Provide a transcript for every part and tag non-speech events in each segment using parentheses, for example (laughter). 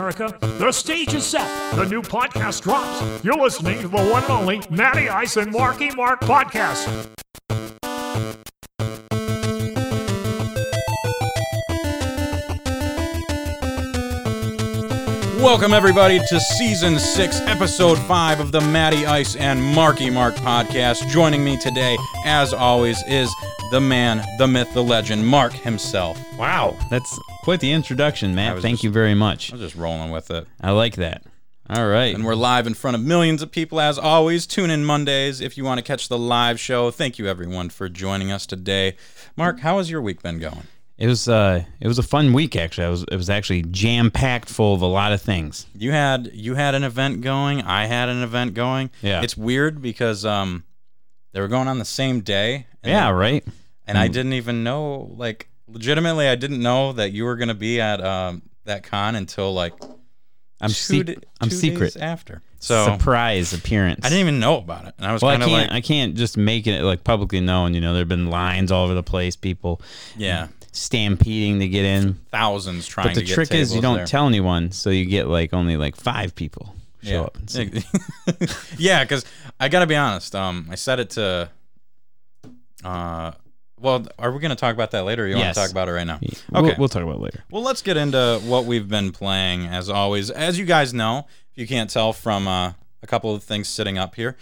America. The stage is set. The new podcast drops. You're listening to the one and only Matty Ice and Marky Mark podcast. Welcome, everybody, to season six, episode five of the Matty Ice and Marky Mark podcast. Joining me today, as always, is the man, the myth, the legend, Mark himself. Wow, that's quite the introduction, I Matt. Thank just- you very much. I was just rolling with it. I like that. All right. And we're live in front of millions of people, as always. Tune in Mondays if you want to catch the live show. Thank you, everyone, for joining us today. Mark, how has your week been going? It was uh it was a fun week actually. I was it was actually jam packed full of a lot of things. You had you had an event going. I had an event going. Yeah. It's weird because um, they were going on the same day. Yeah, right. and I didn't even know like legitimately I didn't know that you were gonna be at um that con until like I'm two sec- da- I'm secret. after. So Surprise appearance. I didn't even know about it, and I was well, I kind of can't like, I can't just make it like publicly known. You know, there've been lines all over the place, people yeah, stampeding to get in. thousands trying. But the trick is you don't there. tell anyone, so you get like only like five people show yeah. up. and (laughs) see. yeah, because I gotta be honest. Um, I said it to. Uh, well, are we gonna talk about that later? Or you want Yes. to talk about it right now? We'll- Okay. we'll, talk about it later. Well, let's get into what we've been playing as always. As you guys know, if you can't tell from uh, a couple of things sitting up here,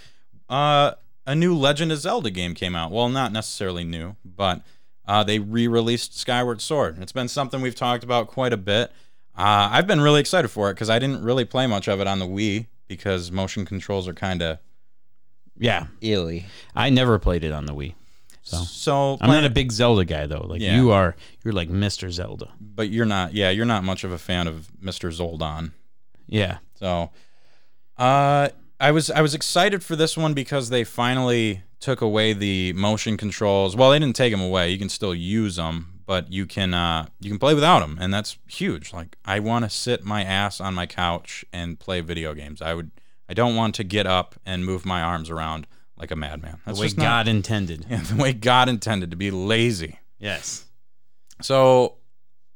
uh, a new Legend of Zelda game came out. Well, not necessarily new, but uh, they re-released Skyward Sword. It's been something we've talked about quite a bit. Uh, I've been really excited for it because I didn't really play much of it on the Wii because motion controls are kind of Yeah, illy. I never played it on the Wii. So So I'm not a big Zelda guy though. Like Yeah. you are, you're like Mr. Zelda. but you're not. Yeah, you're not much of a fan of Mr. Zoldon. Yeah. So, uh, I was I was excited for this one because they finally took away the motion controls. Well, they didn't take them away. You can still use them, but you can uh, you can play without them, and that's huge. Like I want to sit my ass on my couch and play video games. I would. I don't want to get up and move my arms around like a madman. That's the way not- God intended. (laughs) yeah, the way God intended to be lazy. Yes. So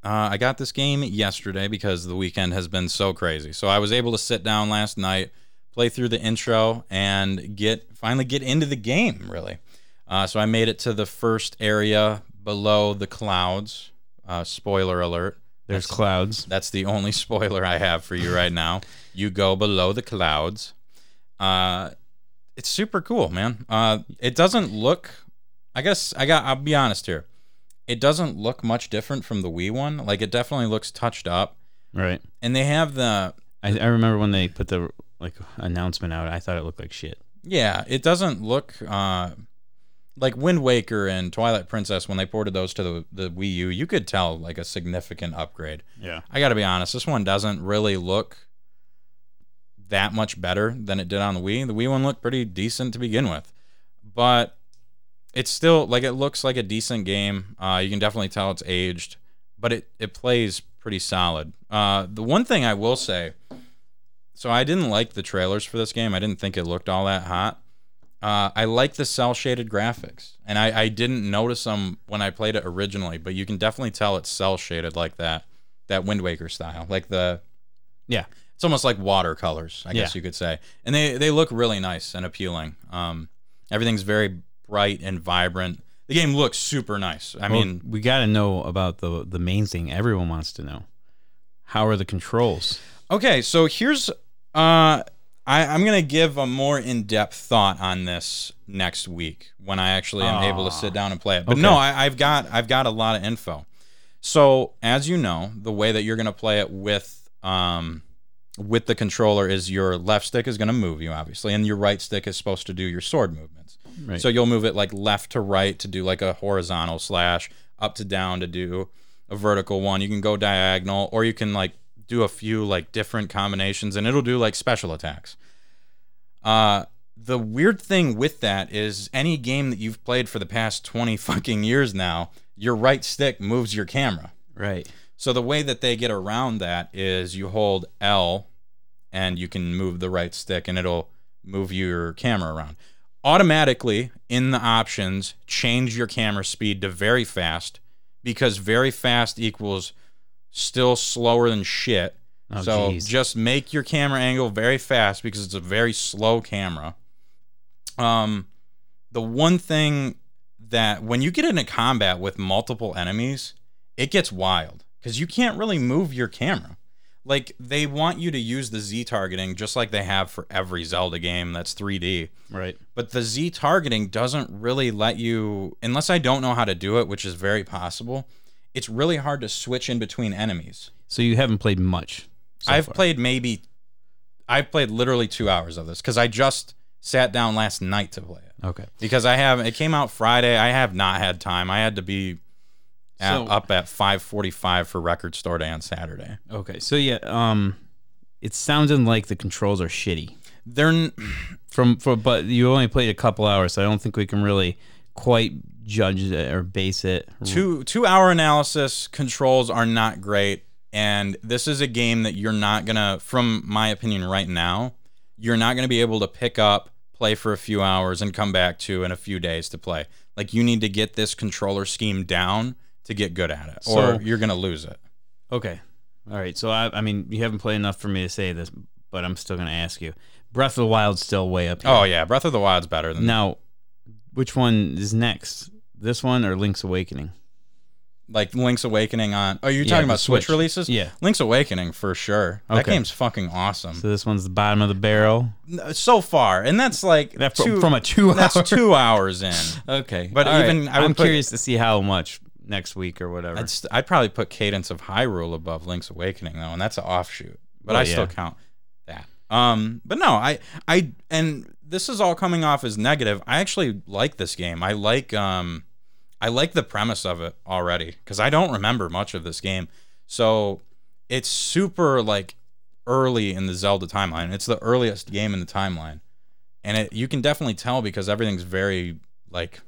uh, I got this game yesterday because the weekend has been so crazy. So I was able to sit down last night, play through the intro, and get finally get into the game. Really. Uh, so I made it to the first area below the clouds. Uh, spoiler alert. There's That's- clouds. That's the only (laughs) spoiler I have for you right now. You go below the clouds. Uh, it's super cool, man. Uh, it doesn't look. I guess I got. I'll be honest here. It doesn't look much different from the Wii one. Like it definitely looks touched up, Right. and they have the. I, I remember when they put the like announcement out. I thought it looked like shit. Yeah, it doesn't look. Uh, like Wind Waker and Twilight Princess, when they ported those to the, the Wii U, you could tell like a significant upgrade. Yeah. I got to be honest, this one doesn't really look that much better than it did on the Wii. The Wii one looked pretty decent to begin with, but it's still like it looks like a decent game. Uh, you can definitely tell it's aged, but it it plays pretty solid. Uh, the one thing I will say, so I didn't like the trailers for this game. I didn't think it looked all that hot. Uh, I like the cel shaded graphics, and I, I didn't notice them when I played it originally, but you can definitely tell it's cel shaded like that, that Wind Waker style, like the Yeah. it's almost like watercolors, I guess Yeah. you could say, and they they look really nice and appealing. Um, everything's very bright and vibrant. The game looks super nice. I Well, mean, we got to know about the the main thing everyone wants to know. How are the controls? Okay, so here's uh I, I'm gonna give a more in-depth thought on this next week when I actually am able to sit down and play it. But no, I, I've got I've got a lot of info. So as you know, the way that you're gonna play it with um with the controller is your left stick is gonna move you obviously, and your right stick is supposed to do your sword movements. Right. So you'll move it like left to right to do like a horizontal slash, up to down to do a vertical one. You can go diagonal, or you can like do a few like different combinations, and it'll do like special attacks. Uh, the weird thing with that is any game that you've played for the past 20 fucking years now, your right stick moves your camera. right. So the way that they get around that is you hold L and you can move the right stick and it'll move your camera around. Automatically in the options, change your camera speed to very fast because very fast equals still slower than shit Oh, so geez. just make your camera angle very fast because it's a very slow camera. Um, the one thing that when you get into combat with multiple enemies, it gets wild because you can't really move your camera. Like they want you to use the Z targeting just like they have for every Zelda game that's 3D. Right. But the Z targeting doesn't really let you, unless I don't know how to do it, which is very possible. It's really hard to switch in between enemies. So you haven't played much. so I've far. played maybe, I've played literally two hours of this because I just sat down last night to play it Okay. because I have it came out Friday. I have not had time. I had to be at, So- up at five forty five for Record Store Day on Saturday. Okay. So yeah, um, it sounded like the controls are shitty. They're n- From for but you only played a couple hours, so I don't think we can really quite judge it or base it. two two hour analysis controls are not great and this is a game that you're not gonna from my opinion right now you're not gonna be able to pick up play for a few hours and come back to in a few days to play like you need to get this controller scheme down to get good at it So- or you're gonna lose it Okay. All right. So I, I mean, you haven't played enough for me to say this, but I'm still gonna ask you. Breath of the Wild's still way up oh, here. oh yeah breath of the wild's better than Now, which one is next? This one or Link's Awakening? like link's awakening on oh you're Yeah, talking the about switch, Switch. releases Yeah. link's awakening for sure that Okay. game's fucking awesome So this one's the bottom of the barrel. so far and that's like That from, two, from a two (laughs) that's hour. two hours in (laughs) Okay. But All even- I would I'm put- curious to see how much next week or whatever. I'd, st- I'd probably put Cadence of Hyrule above Link's Awakening though, and that's an offshoot. But Well, I still yeah. count that. Um, but no, I I and this is all coming off as negative. I actually like this game. I like um, I like the premise of it already because I don't remember much of this game. So it's super like early in the Zelda timeline. It's the earliest game in the timeline, and it you can definitely tell because everything's very like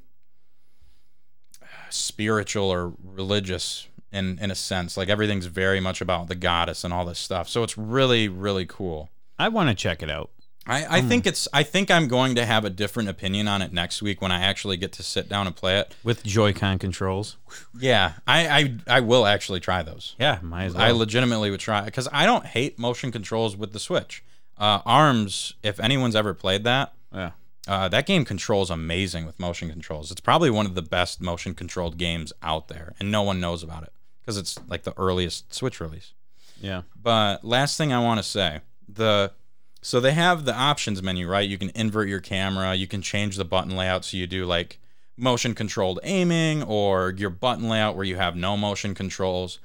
spiritual or religious in in a sense. Like everything's very much about the goddess and all this stuff. So it's really really cool. I want to check it out. I, I think it's I think I'm going to have a different opinion on it next week when I actually get to sit down and play it. with Joy-Con controls. Yeah, I I, I will actually try those. Yeah, might as well. I legitimately would try because I don't hate motion controls with the Switch. Uh, Arms, if anyone's ever played that, yeah. uh, that game controls amazing with motion controls. It's probably one of the best motion controlled games out there, and no one knows about it because it's like the earliest Switch release. Yeah. But last thing I want to say, the so they have the options menu, right? You can invert your camera, you can change the button layout so you do like motion controlled aiming or your button layout where you have no motion controls.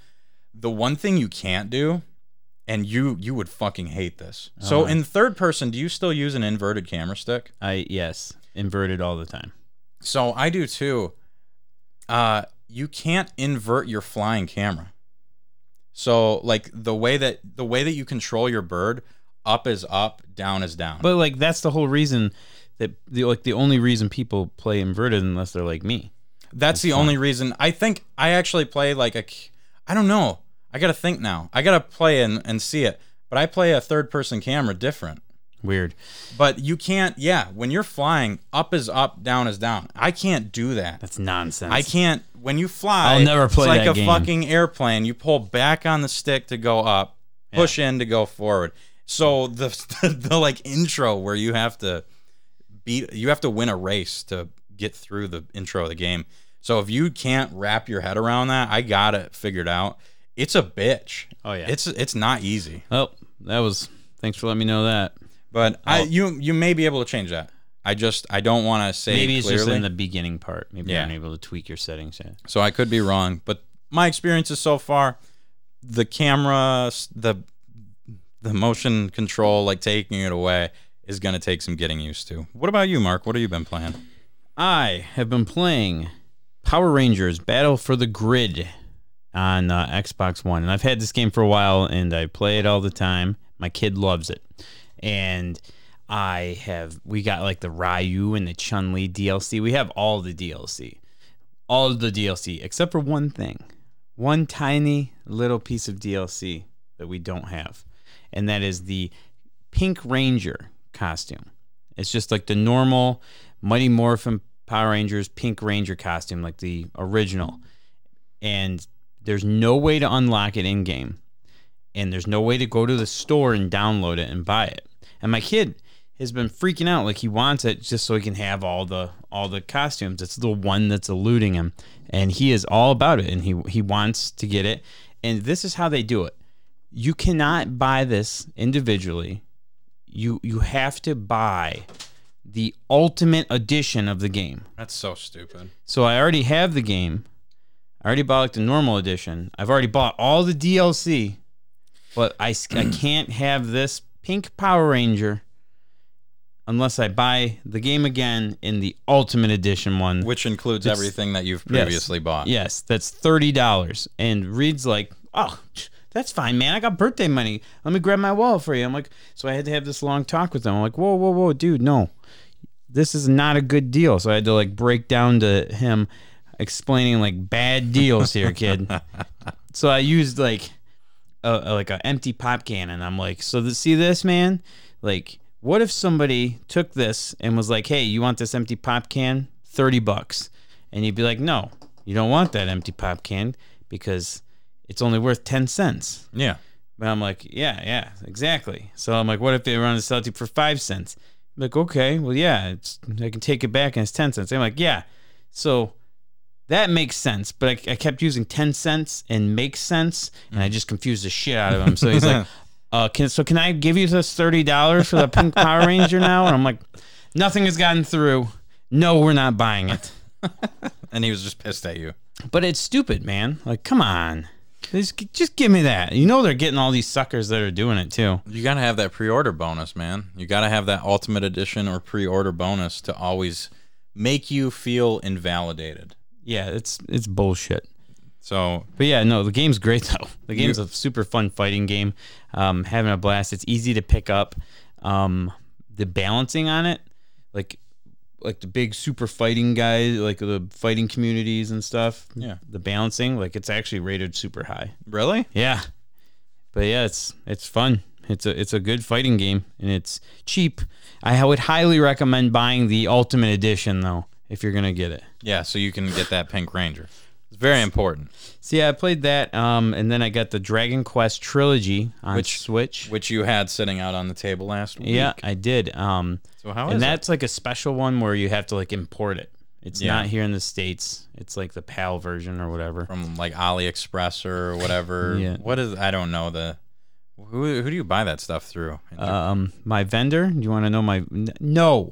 The one thing you can't do and you you would fucking hate this. So Uh-huh. in third person, do you still use an inverted camera stick? I yes, inverted all the time. So I do too. Uh, you can't invert your flying camera. So like the way that the way that you control your bird, up is up, down is down. But like that's the whole reason that the like the only reason people play inverted unless they're like me. That's the only reason. I think I actually play like a. I don't know. I gotta think now. I gotta play and, and see it. But I play a third person camera different. Weird. But you can't. Yeah, when you're flying, up is up, down is down. I can't do that. That's nonsense. I can't. When you fly, I'll never play It's like a game. fucking airplane. You pull back on the stick to go up, push in to go forward. So the, (laughs) the like intro where you have to beat, you have to win a race to get through the intro of the game. So if you can't wrap your head around that, I got it figured out. It's a bitch. Oh, yeah. it's it's not easy. Oh, that was. Thanks for letting me know that. But I I'll- you you may be able to change that. I just I don't want to say Maybe it's clearly. just in the beginning part. Maybe Yeah. you're unable to tweak your settings yet. So I could be wrong, but my experiences so far, the camera, the the motion control, like taking it away, is gonna take some getting used to. What about you, Mark? What have you been playing? I have been playing Power Rangers Battle for the Grid on uh, Xbox One. And I've had this game for a while and I play it all the time. My kid loves it. And I have, we got like the Ryu and the Chun Li DLC. We have all the DLC. All the DLC, except for one thing one tiny little piece of DLC that we don't have. And that is the Pink Ranger costume. It's just like the normal Mighty Morphin Power Rangers Pink Ranger costume, like the original. And there's no way to unlock it in game. and there's no way to go to the store and download it and buy it. And my kid has been freaking out like he wants it just so he can have all the all the costumes. It's the one that's eluding him, and he is all about it, and he he wants to get it. And this is how they do it. You cannot buy this individually. You you have to buy the ultimate edition of the game. That's so stupid. So I already have the game. I already bought like the normal edition. I've already bought all the DLC, but I, I (clears throat) can't have this pink Power Ranger unless I buy the game again in the ultimate edition one. Which includes It's- everything that you've previously bought. Yes, that's thirty dollars. And Reed's like, "Oh, that's fine, man. I got birthday money. Let me grab my wallet for you." I'm like, so I had to have this long talk with him. I'm like, "Whoa, whoa, whoa, dude, no, this is not a good deal." So I had to like break down to him, explaining like bad deals here, kid. (laughs) so I used like a, a- like an empty pop can, and I'm like, "So th- see this, man? Like, what if somebody took this and was like, "Hey, you want this empty pop can? Thirty bucks," and you'd be like, "No." You don't want that empty pop can because it's only worth 10 cents. Yeah. But I'm like, yeah, yeah, exactly. So I'm like, what if they run to sell it to you for five cents? I'm like, okay, well, yeah, it's I can take it back and it's 10 cents. I'm like, yeah. So that makes sense. But I, I kept using 10 cents and makes sense. And I just confused the shit out of him. So he's like, (laughs) uh, can, so can I give you this $30 for the pink Power Ranger now? And I'm like, nothing has gotten through. No, we're not buying it. (laughs) And he was just pissed at you. But it's stupid, man. Like, come on. Just, just give me that. You know they're getting all these suckers that are doing it too. You gotta have that pre-order bonus, man. You gotta have that ultimate edition or pre-order bonus to always make you feel invalidated. Yeah, it's it's bullshit. So But yeah, no, the game's great (laughs) though. The game's a super fun fighting game. Um, having a blast. It's easy to pick up. Um, the balancing on it, like like the big super fighting guys, like the fighting communities and stuff. Yeah. The balancing, like it's actually rated super high. really, Yeah. But yeah, it's it's fun. It's a it's a good fighting game and it's cheap. I would highly recommend buying the Ultimate Edition though, if you're gonna get it. yeah. So you can get that Pink Ranger. It's very important. So yeah, I played that, um, and then I got the Dragon Quest trilogy on Which- Switch. Which you had sitting out on the table last week. yeah, I did. Um, So how is and it? that's like a special one where you have to like import it. It's Yeah. not here in the states. It's like the PAL version or whatever. from like AliExpress or whatever. (laughs) Yeah. What is? I don't know the. Who who do you buy that stuff through? Um, my vendor. Do you want to know my? No,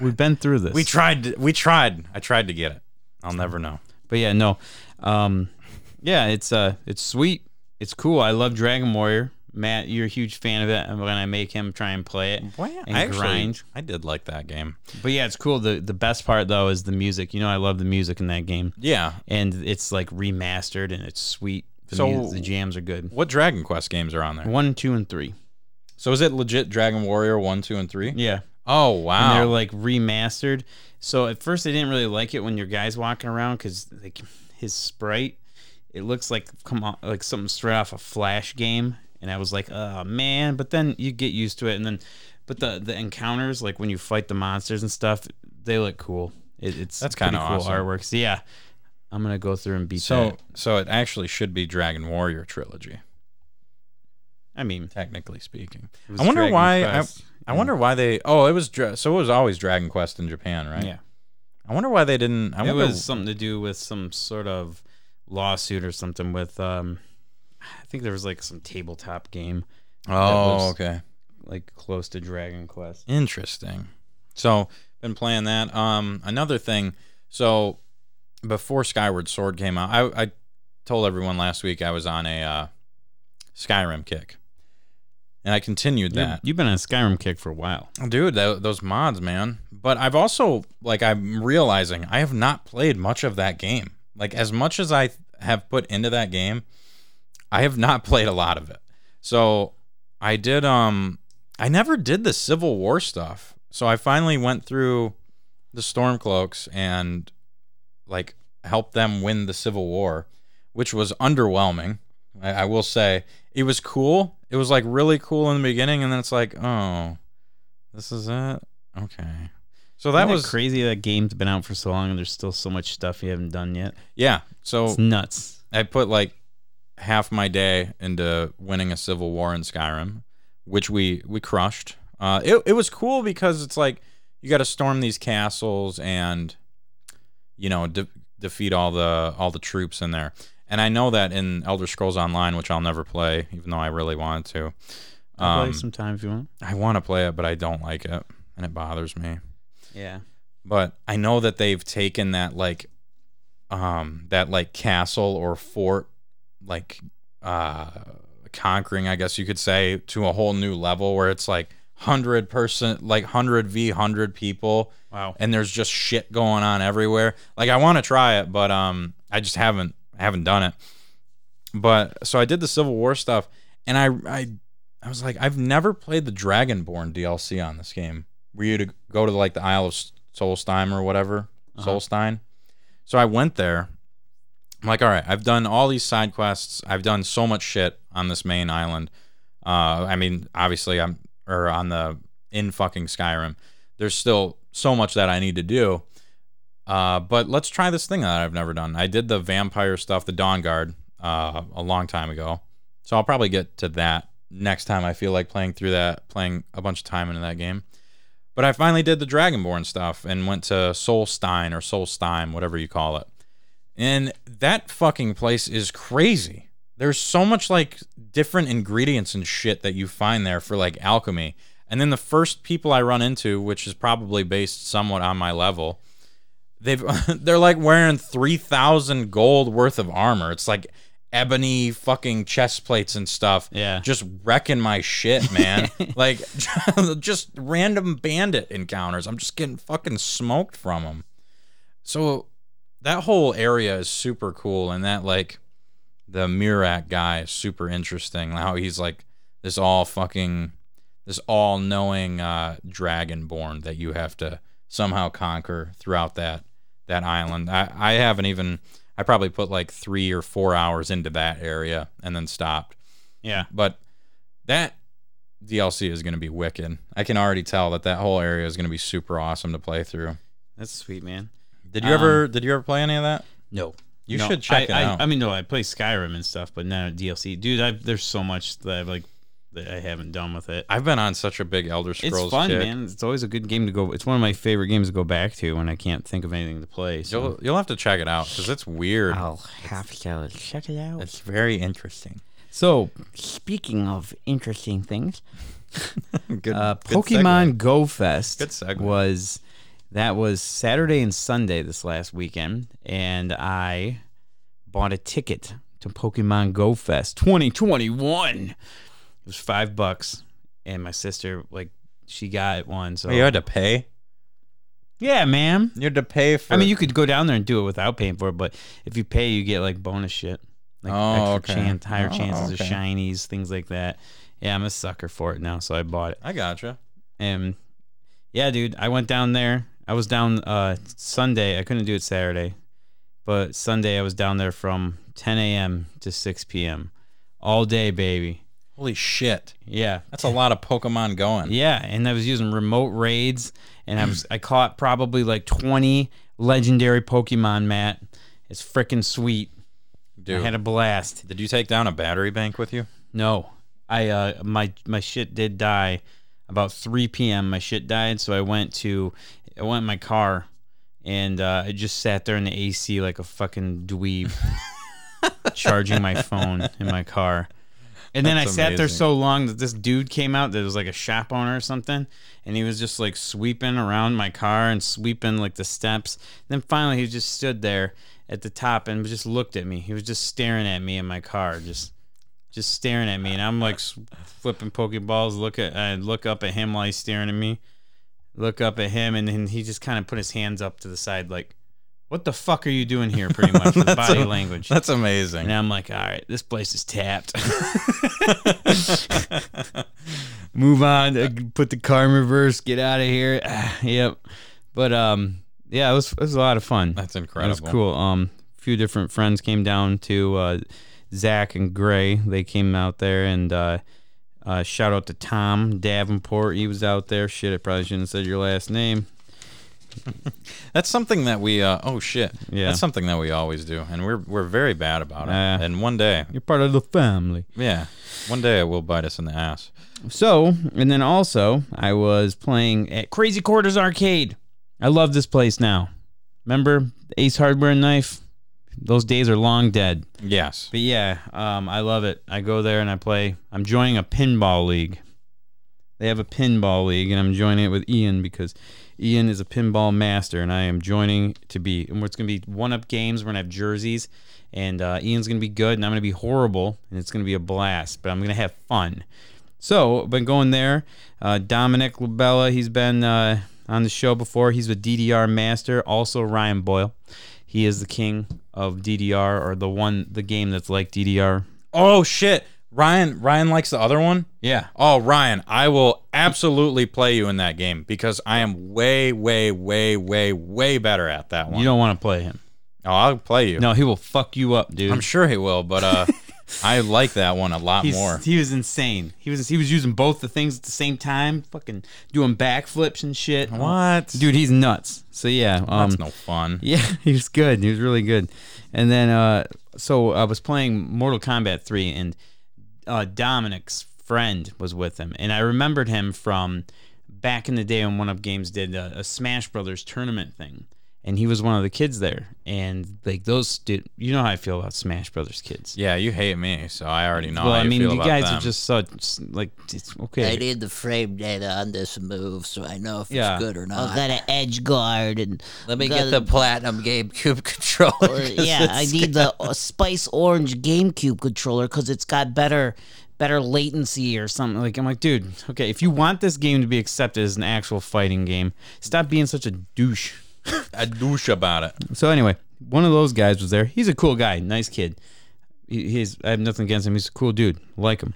we've been through this. we tried. We tried. I tried to get it. I'll never know. But yeah, no. Um, yeah, it's uh, it's sweet. It's cool. I love Dragon Warrior. Matt, you're a huge fan of it. And when I make him try and play it Boy, and I actually, grind. I did like that game. But yeah, it's cool. The the best part though is the music. You know, I love the music in that game, Yeah. and it's like remastered and it's sweet. The, So- mu- the jams are good. What Dragon Quest games are on there? One, two, and three. So is it legit Dragon Warrior one, two, and three? Yeah, Oh and wow. they're like remastered. So at first I didn't really like it when your guy's walking around because like his sprite, it looks like come on like something straight off a Flash game, and I was like, oh man. But then you get used to it, and then, but the the encounters like when you fight the monsters and stuff, they look cool. It, it's That's kinda cool awesome. artwork. So yeah, I'm gonna go through and beat so that. so it actually should be Dragon Warrior trilogy, I mean, technically speaking. I wonder Dragon why. I. I wonder why they. Oh, it was Dra- so it was always Dragon Quest in Japan, right? Yeah. I wonder why they didn't. I it wonder. was something to do with some sort of lawsuit or something with um I think there was like some tabletop game oh, was- okay. like close to Dragon Quest. Interesting. So been playing that. Um, another thing. So before Skyward Sword came out, I, I told everyone last week I was on a uh, Skyrim kick, and I continued that. You've been on a Skyrim kick for a while. Dude, tho- those mods, man. But I've also like I'm realizing I have not played much of that game. Like as much as I have put into that game, I have not (laughs) played a lot of it. So I did um I never did the Civil War stuff. So I finally went through the Stormcloaks and like helped them win the Civil War, which was underwhelming. I, I will say it was cool. It was like really cool in the beginning, and then it's like, oh, this is it. Okay. So that Isn't was crazy that game's been out for so long and there's still so much stuff you haven't done yet. yeah. So It's nuts. I put like half my day into winning a civil war in Skyrim, which we we crushed. Uh, it it was cool because it's like you got to storm these castles and you know de- defeat all the all the troops in there. And I know that in Elder Scrolls Online, which I'll never play, even though I really wanted to. I'll play Um, sometime if you want. I want to play it, but I don't like it, and it bothers me. Yeah. But I know that they've taken that like, um, that like castle or fort, like, uh, conquering, I guess you could say, to a whole new level where it's like hundred person, like hundred v hundred people, Wow. and there's just shit going on everywhere. Like I want to try it, but um, I just haven't haven't done it. But so I did the Civil War stuff, and I I I was like, I've never played the Dragonborn DLC on this game. Were you to go to like the Isle of Solstheim or whatever, Uh-huh. Solstein? So I went there. I'm like, all right, I've done all these side quests. I've done so much shit on this main island. Uh, I mean, obviously, I'm or on the in fucking Skyrim. There's still so much that I need to do. Uh, but let's try this thing that I've never done. I did the vampire stuff, the Dawnguard, uh, a long time ago. So I'll probably get to that next time I feel like playing through that, playing a bunch of time into that game. But I finally did the Dragonborn stuff and went to Solstein or Solstein, whatever you call it. And that fucking place is crazy. There's so much like different ingredients and shit that you find there for like alchemy. And then the first people I run into, which is probably based somewhat on my level, they've (laughs) they're like wearing 3000 gold worth of armor. It's like ebony fucking chest plates and stuff. Yeah. Just wrecking my shit, man. (laughs) like (laughs) just random bandit encounters. I'm just getting fucking smoked from them. So that whole area is super cool and that like the Miraak guy is super interesting. How he's like this all fucking this all knowing uh dragonborn that you have to somehow conquer throughout that that island. I, I haven't even I probably put like three or four hours into that area and then stopped. Yeah. But that DLC is going to be wicked. I can already tell that that whole area is going to be super awesome to play through. That's sweet, man. Did you ever um, did you ever play any of that? No. You No, should check I, it I, out. I mean, no, I play Skyrim and stuff, but not DLC. Dude, I've, there's so much that I've like that I haven't done with it. I've been on such a big Elder Scrolls It's fun, kick. man. It's always a good game to go. It's one of my favorite games to go back to when I can't think of anything to play. So You'll you'll have to check it out because it's weird. I'll have to check it out. It's very interesting. So, speaking of interesting things, (laughs) Good, uh, Pokemon segue. Go Fest Good was that was Saturday and Sunday this last weekend, and I bought a ticket to Pokemon Go Fest 2021. It was five bucks, and my sister like she got one. So Oh, you had to pay. yeah, man. You had to pay for. I mean, you could go down there and do it without paying for it, but if you pay, you get like bonus shit, like Oh, extra okay. chance, higher Oh, chances okay. of shinies, things like that. Yeah, I'm a sucker for it now, so I bought it. I gotcha. And yeah, dude, I went down there. I was down uh Sunday. I couldn't do it Saturday, but Sunday I was down there from 10 a.m. to 6 p.m. all day, baby. Holy shit, Yeah, that's a lot of Pokemon going. yeah, and I was using remote raids, and I was I caught probably like 20 legendary Pokemon. Matt, it's freaking sweet. Dude, I had a blast. did you take down a battery bank with you? No, I uh my my shit did die about 3 p.m. My shit died, so I went to I went in my car and uh, I just sat there in the AC like a fucking dweeb, (laughs) charging my phone in my car. And then That's I sat there amazing. so long that this dude came out that was like a shop owner or something, and he was just like sweeping around my car and sweeping like the steps. Then finally he just stood there at the top and just looked at me. He was just staring at me in my car, just just staring at me, and I'm like flipping pokeballs. Look at I look up at him while he's staring at me. Look up at him, and then he just kind of put his hands up to the side, like, "What the fuck are you doing here?" Pretty much with (laughs) body a- language. That's amazing. And I'm like, all right, this place is tapped. (laughs) Move on. uh, Put the car in reverse. Get out of here. (sighs) Yep. But um, yeah, it was it was a lot of fun. That's That incredible. was cool. Um, a few different friends came down to uh, Zach and Gray. They came out there and uh, uh, shout out to Tom Davenport. He was out there. Shit, I probably shouldn't have said your last name. (laughs) That's something that we. Uh, oh shit. Yeah. That's something that we always do, and we're we're very bad about it. Uh. and one day, You're part of the family. yeah, one day it will bite us in the ass. So, and then also, I was playing at Crazy Quarters Arcade. I love this place now. Remember Ace Hardware and Knife? Those days are long dead. Yes. But yeah, um, I love it. I go there and I play. I'm joining a pinball league. They have a pinball league, and I'm joining it with Ian because Ian is a pinball master, and I am joining to be. And it's going to be one up games. We're going to have jerseys, and uh, Ian's going to be good, and I'm going to be horrible, and it's going to be a blast. But I'm going to have fun. So I've been going there. Uh, Dominic Labella, he's been uh, on the show before. He's a DDR master. Also Ryan Boyle. He is the king of DDR, or the one, the game that's like DDR. Oh shit. Ryan Ryan likes the other one. Yeah. Oh Ryan, I will absolutely play you in that game because I am way, way, way, way, way better at that one. You don't want to play him. oh, I'll play you. No, he will fuck you up, dude. I'm sure he will, but uh, (laughs) I like that one a lot He's, more. He was insane. He was he was using both the things at the same time, fucking doing backflips and shit. What? dude? He's nuts. So yeah, um, That's no fun. (laughs) Yeah, he was good. He was really good. And then, uh, so I was playing Mortal Kombat 3, and uh, Dominic's friend was with him. And I remembered him from back in the day when One Up Games did a, a Smash Brothers tournament thing. And he was one of the kids there. And, like, those, dude, you know how I feel about Smash Brothers kids. Yeah, you hate me, so I already know well, how I you mean, feel you guys them. are just so, like, it's okay. I need the frame data on this move so I know if Yeah. it's good or not. I not. got an edge guard and Let me get the platinum GameCube (laughs) controller. 'cause yeah, (laughs) I need the uh, Spice Orange GameCube controller because it's got better better latency or something. Like I'm like, dude, okay, if you want this game to be accepted as an actual fighting game, stop being such a douche. A douche about it. So anyway, one of those guys was there. He's a cool guy, nice kid. He, he's I have nothing against him. He's a cool dude, like him.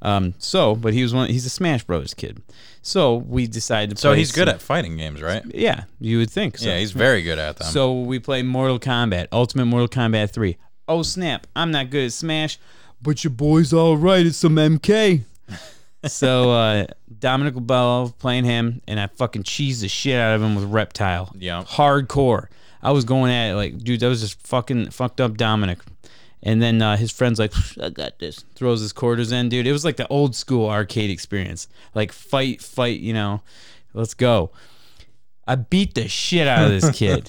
Um, so, but he was one. He's a Smash Brothers kid. So we decided to. Play. So he's good at fighting games, right? Yeah, you would think. So. Yeah, he's very good at them. So we play Mortal Kombat, Ultimate Mortal Kombat 3. Oh snap, I'm not good at Smash, but your boy's all right at some MK. (laughs) so uh, Dominic Labello playing him, and I fucking cheesed the shit out of him with Reptile. Yeah. Hardcore. I was going at it like, dude, that was just fucking fucked up Dominic. And then uh, his friend's like, I got this. Throws his quarters in, dude. It was like the old school arcade experience. Like fight, fight, you know, let's go. I beat the shit out of this (laughs) kid.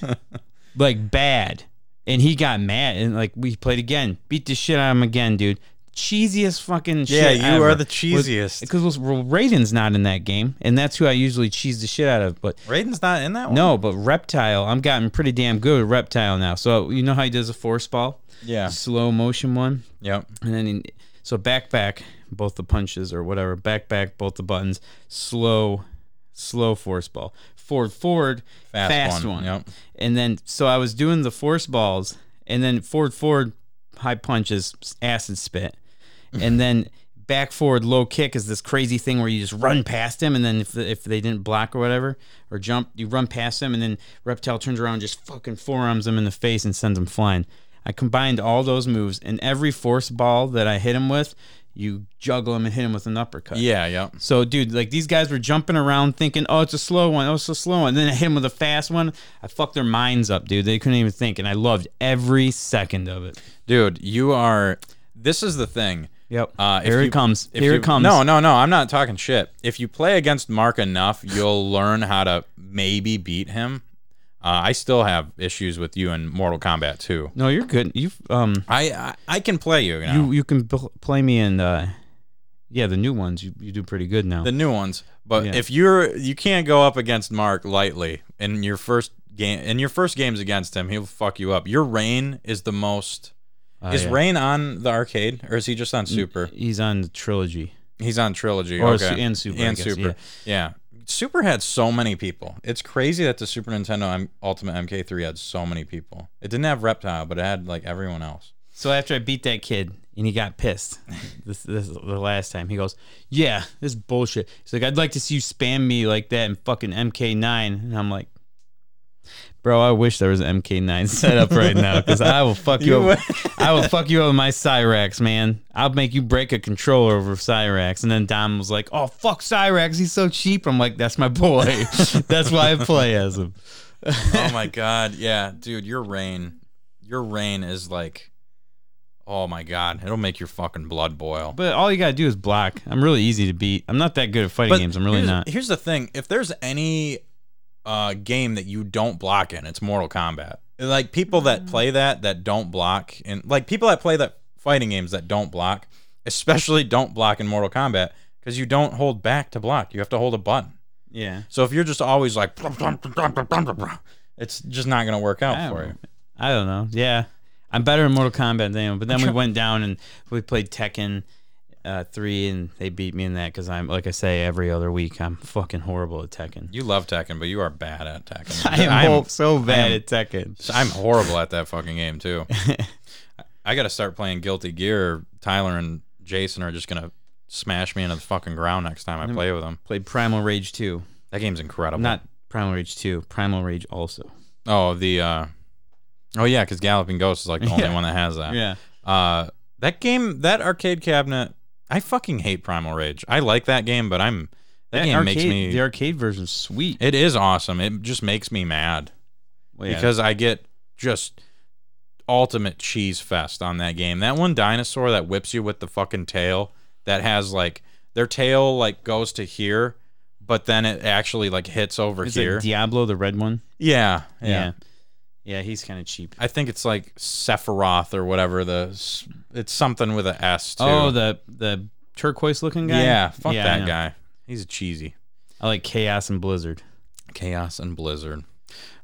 like bad. And he got mad and like we played again. Beat the shit out of him again, dude. Cheesiest fucking shit. Yeah, you ever. are the cheesiest. Because well, Raiden's not in that game, and that's who I usually cheese the shit out of. But Raiden's not in that one. no, but Reptile, I'm gotten pretty damn good at Reptile now. So you know how he does a force ball, Yeah. slow motion one, Yep. and then he, so back back both the punches or whatever, back back both the buttons, slow, slow force ball, forward forward, Fast fast, one, one, yep. and then so I was doing the force balls, and then forward forward high punches, acid spit, and then. Back forward low kick is this crazy thing where you just run past him, and then if if they didn't block or whatever or jump, you run past him, and then Reptile turns around, and just fucking forearms him in the face and sends him flying. I combined all those moves, and every force ball that I hit him with, you juggle him and hit him with an uppercut. Yeah, yep. So, dude, like these guys were jumping around thinking, "Oh, it's a slow one. Oh, it's a slow one." then I hit him with a fast one. I fucked their minds up, dude. They couldn't even think, and I loved every second of it. Dude, you are. This is the thing. Yep. Uh, Here it you- comes. Here you- it comes. No, no, no. I'm not talking shit. If you play against Mark enough, you'll learn how to maybe beat him. Uh, I still have issues with you in Mortal Kombat 2. no, you're good. You um, I I, I can play you. You, know, you you can bl- play me in uh, yeah, the new ones. You you do pretty good now. the new ones. But Yeah. if you're you can't go up against Mark lightly in your first game. In your first games against him, he'll fuck you up. Your Rain is the most. Uh, is yeah. Rain on the arcade or is he just on Super? He's on the trilogy. He's on Trilogy. Or okay. and Super, And guess, Super. Yeah. Super had so many people. It's crazy that the Super Nintendo M- Ultimate MK3 had so many people. It didn't have Reptile, but it had like everyone else. So after I beat that kid and he got pissed, (laughs) this this is the last time he goes, "Yeah, this is bullshit." He's like, "I'd like to see you spam me like that in fucking MK9," and I'm like, "Bro, I wish there was an MK9 (laughs) set up right now because I will fuck you, You up. I will fuck you up with my Cyrax, man. I'll make you break a controller over Cyrax." And then Dom was like, "Oh fuck Cyrax, he's so cheap." I'm like, "That's my boy. (laughs) That's why I play as him." oh my (laughs) god, yeah, dude, your rain, your rain is like, oh my god, it'll make your fucking blood boil. But all you gotta do is block. I'm really easy to beat. I'm not that good at fighting But games. I'm really here's, not. Here's the thing: if there's any uh, game that you don't block in, it's Mortal Kombat. Like people that play that that don't block, and like people that play that fighting games that don't block, especially don't block in Mortal Kombat because you don't hold back to block. You have to hold a button. Yeah. So if you're just always like, it's just not gonna work out I for don't, you. I don't know. Yeah. I'm better in Mortal Kombat than anyone. But then we went down and we played Tekken uh, 3 and they beat me in that because I'm, like I say, every other week, I'm fucking horrible at Tekken. You love Tekken, but you are bad at Tekken. (laughs) I am I'm- so bad am- at Tekken. (laughs) I'm horrible at that fucking game too. (laughs) I got to start playing Guilty Gear. Tyler and Jason are just gonna smash me into the fucking ground next time I play with them. Played Primal Rage 2. That game's incredible. Not Primal Rage 2, Primal Rage also. oh the uh oh yeah, because Galloping Ghost is like the only Yeah. one that has that. Yeah. Uh, that game, that arcade cabinet. I fucking hate Primal Rage. I like that game, but I'm that, game arcade, makes me. The arcade version's sweet. It is awesome. It just makes me mad. Well, yeah. because I get just ultimate cheese fest on that game. That one dinosaur that whips you with the fucking tail that has like their tail like goes to here, but then it actually like hits over Is here. it Diablo, the red one? yeah, yeah, Yeah. Yeah, he's kind of cheap. I think it's like Sephiroth or whatever. The it's something with a S too. Oh, the the turquoise looking guy? yeah, fuck Yeah, that guy. He's cheesy. I like Chaos and Blizzard. Chaos and Blizzard.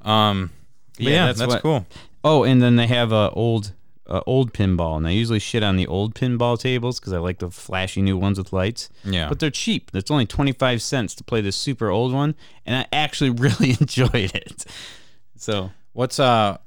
Um, Yeah, yeah, that's that's, what- cool. Oh, and then they have a old uh, old pinball, and I usually shit on the old pinball tables because I like the flashy new ones with lights. Yeah, But they're cheap. It's only twenty five cents to play this super old one, and I actually (laughs) really (laughs) enjoyed it. So what's uh?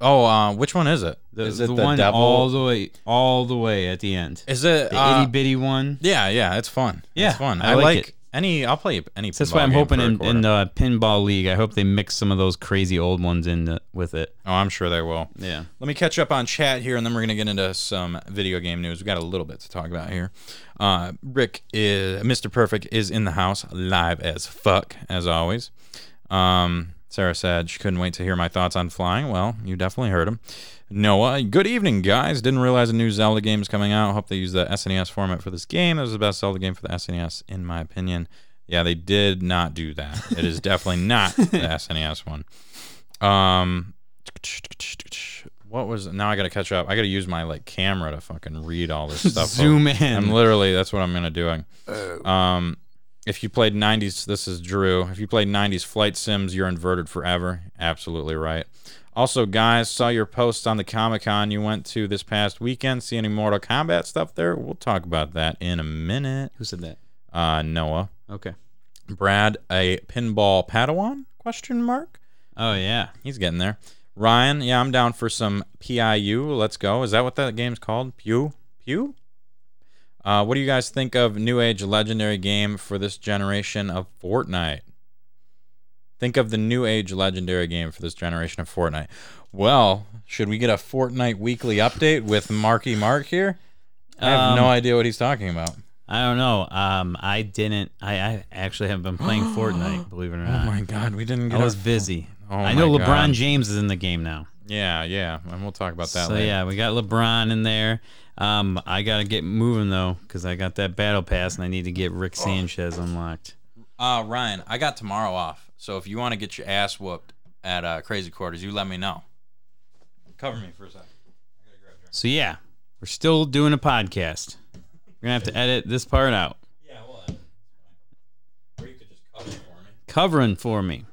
Oh, uh, which one is it? the, is it the, the, one devil? all the way all the way at the end, Is it the uh, itty bitty one. Yeah, yeah, it's fun. Yeah, it's fun. I I, like like, any. I'll play any. So that's why I'm hoping in, in the pinball league. I hope they mix some of those crazy old ones in the, with it. oh, I'm sure they will. Yeah. Let me catch up on chat here, and then we're gonna get into some video game news. We got a little bit to talk about here. Uh, Rick is Mr. Perfect is in the house, live as fuck as always. Um, Sarah said she couldn't wait to hear my thoughts on flying. Well, you definitely heard them. Noah, good evening, guys. Didn't realize a new Zelda game is coming out. Hope they use the SNES format for this game. It was the best Zelda game for the SNES, in my opinion. Yeah, they did not do that. It is definitely not (laughs) the SNES one. Um, what was now? I got to catch up. I got to use my like camera to fucking read all this (laughs) stuff. Zoom in. I'm literally that's what I'm gonna doing. Um, if you played 90s, this is Drew. If you played 90s flight sims, you're inverted forever. Absolutely right. Also, guys, saw your posts on the Comic Con you went to this past weekend. See any Mortal Kombat stuff there? We'll talk about that in a minute. Who said that? Uh, Noah, Okay. Brad, a pinball Padawan? Question mark. Oh yeah. He's getting there. Ryan, yeah, I'm down for some PIU. Let's go. Is that what that game's called? Pew? Pew? Uh, what do you guys think of New Age legendary game for this generation of Fortnite? Think of the New Age legendary game for this generation of Fortnite. Well, should we get a Fortnite weekly update with Marky Mark here? I have no Um, idea what he's talking about. I don't know. Um, I didn't. I, I actually haven't been playing (gasps) Fortnite. Believe it or not. Oh my God, we didn't I was a- busy. Oh I know my LeBron God. James is in the game now. Yeah, yeah, and we'll talk about that so later. yeah, we got LeBron in there. Um, I gotta get moving though, cause I got that battle pass and I need to get Rick Sanchez unlocked. Uh, Ryan, I got tomorrow off, so if you want to get your ass whooped at uh, Crazy Quarters, you let me know. Cover me for a second. So yeah, we're still doing a podcast. We're gonna have to edit this part out. Yeah, well, or you could just cover for me. Covering for me.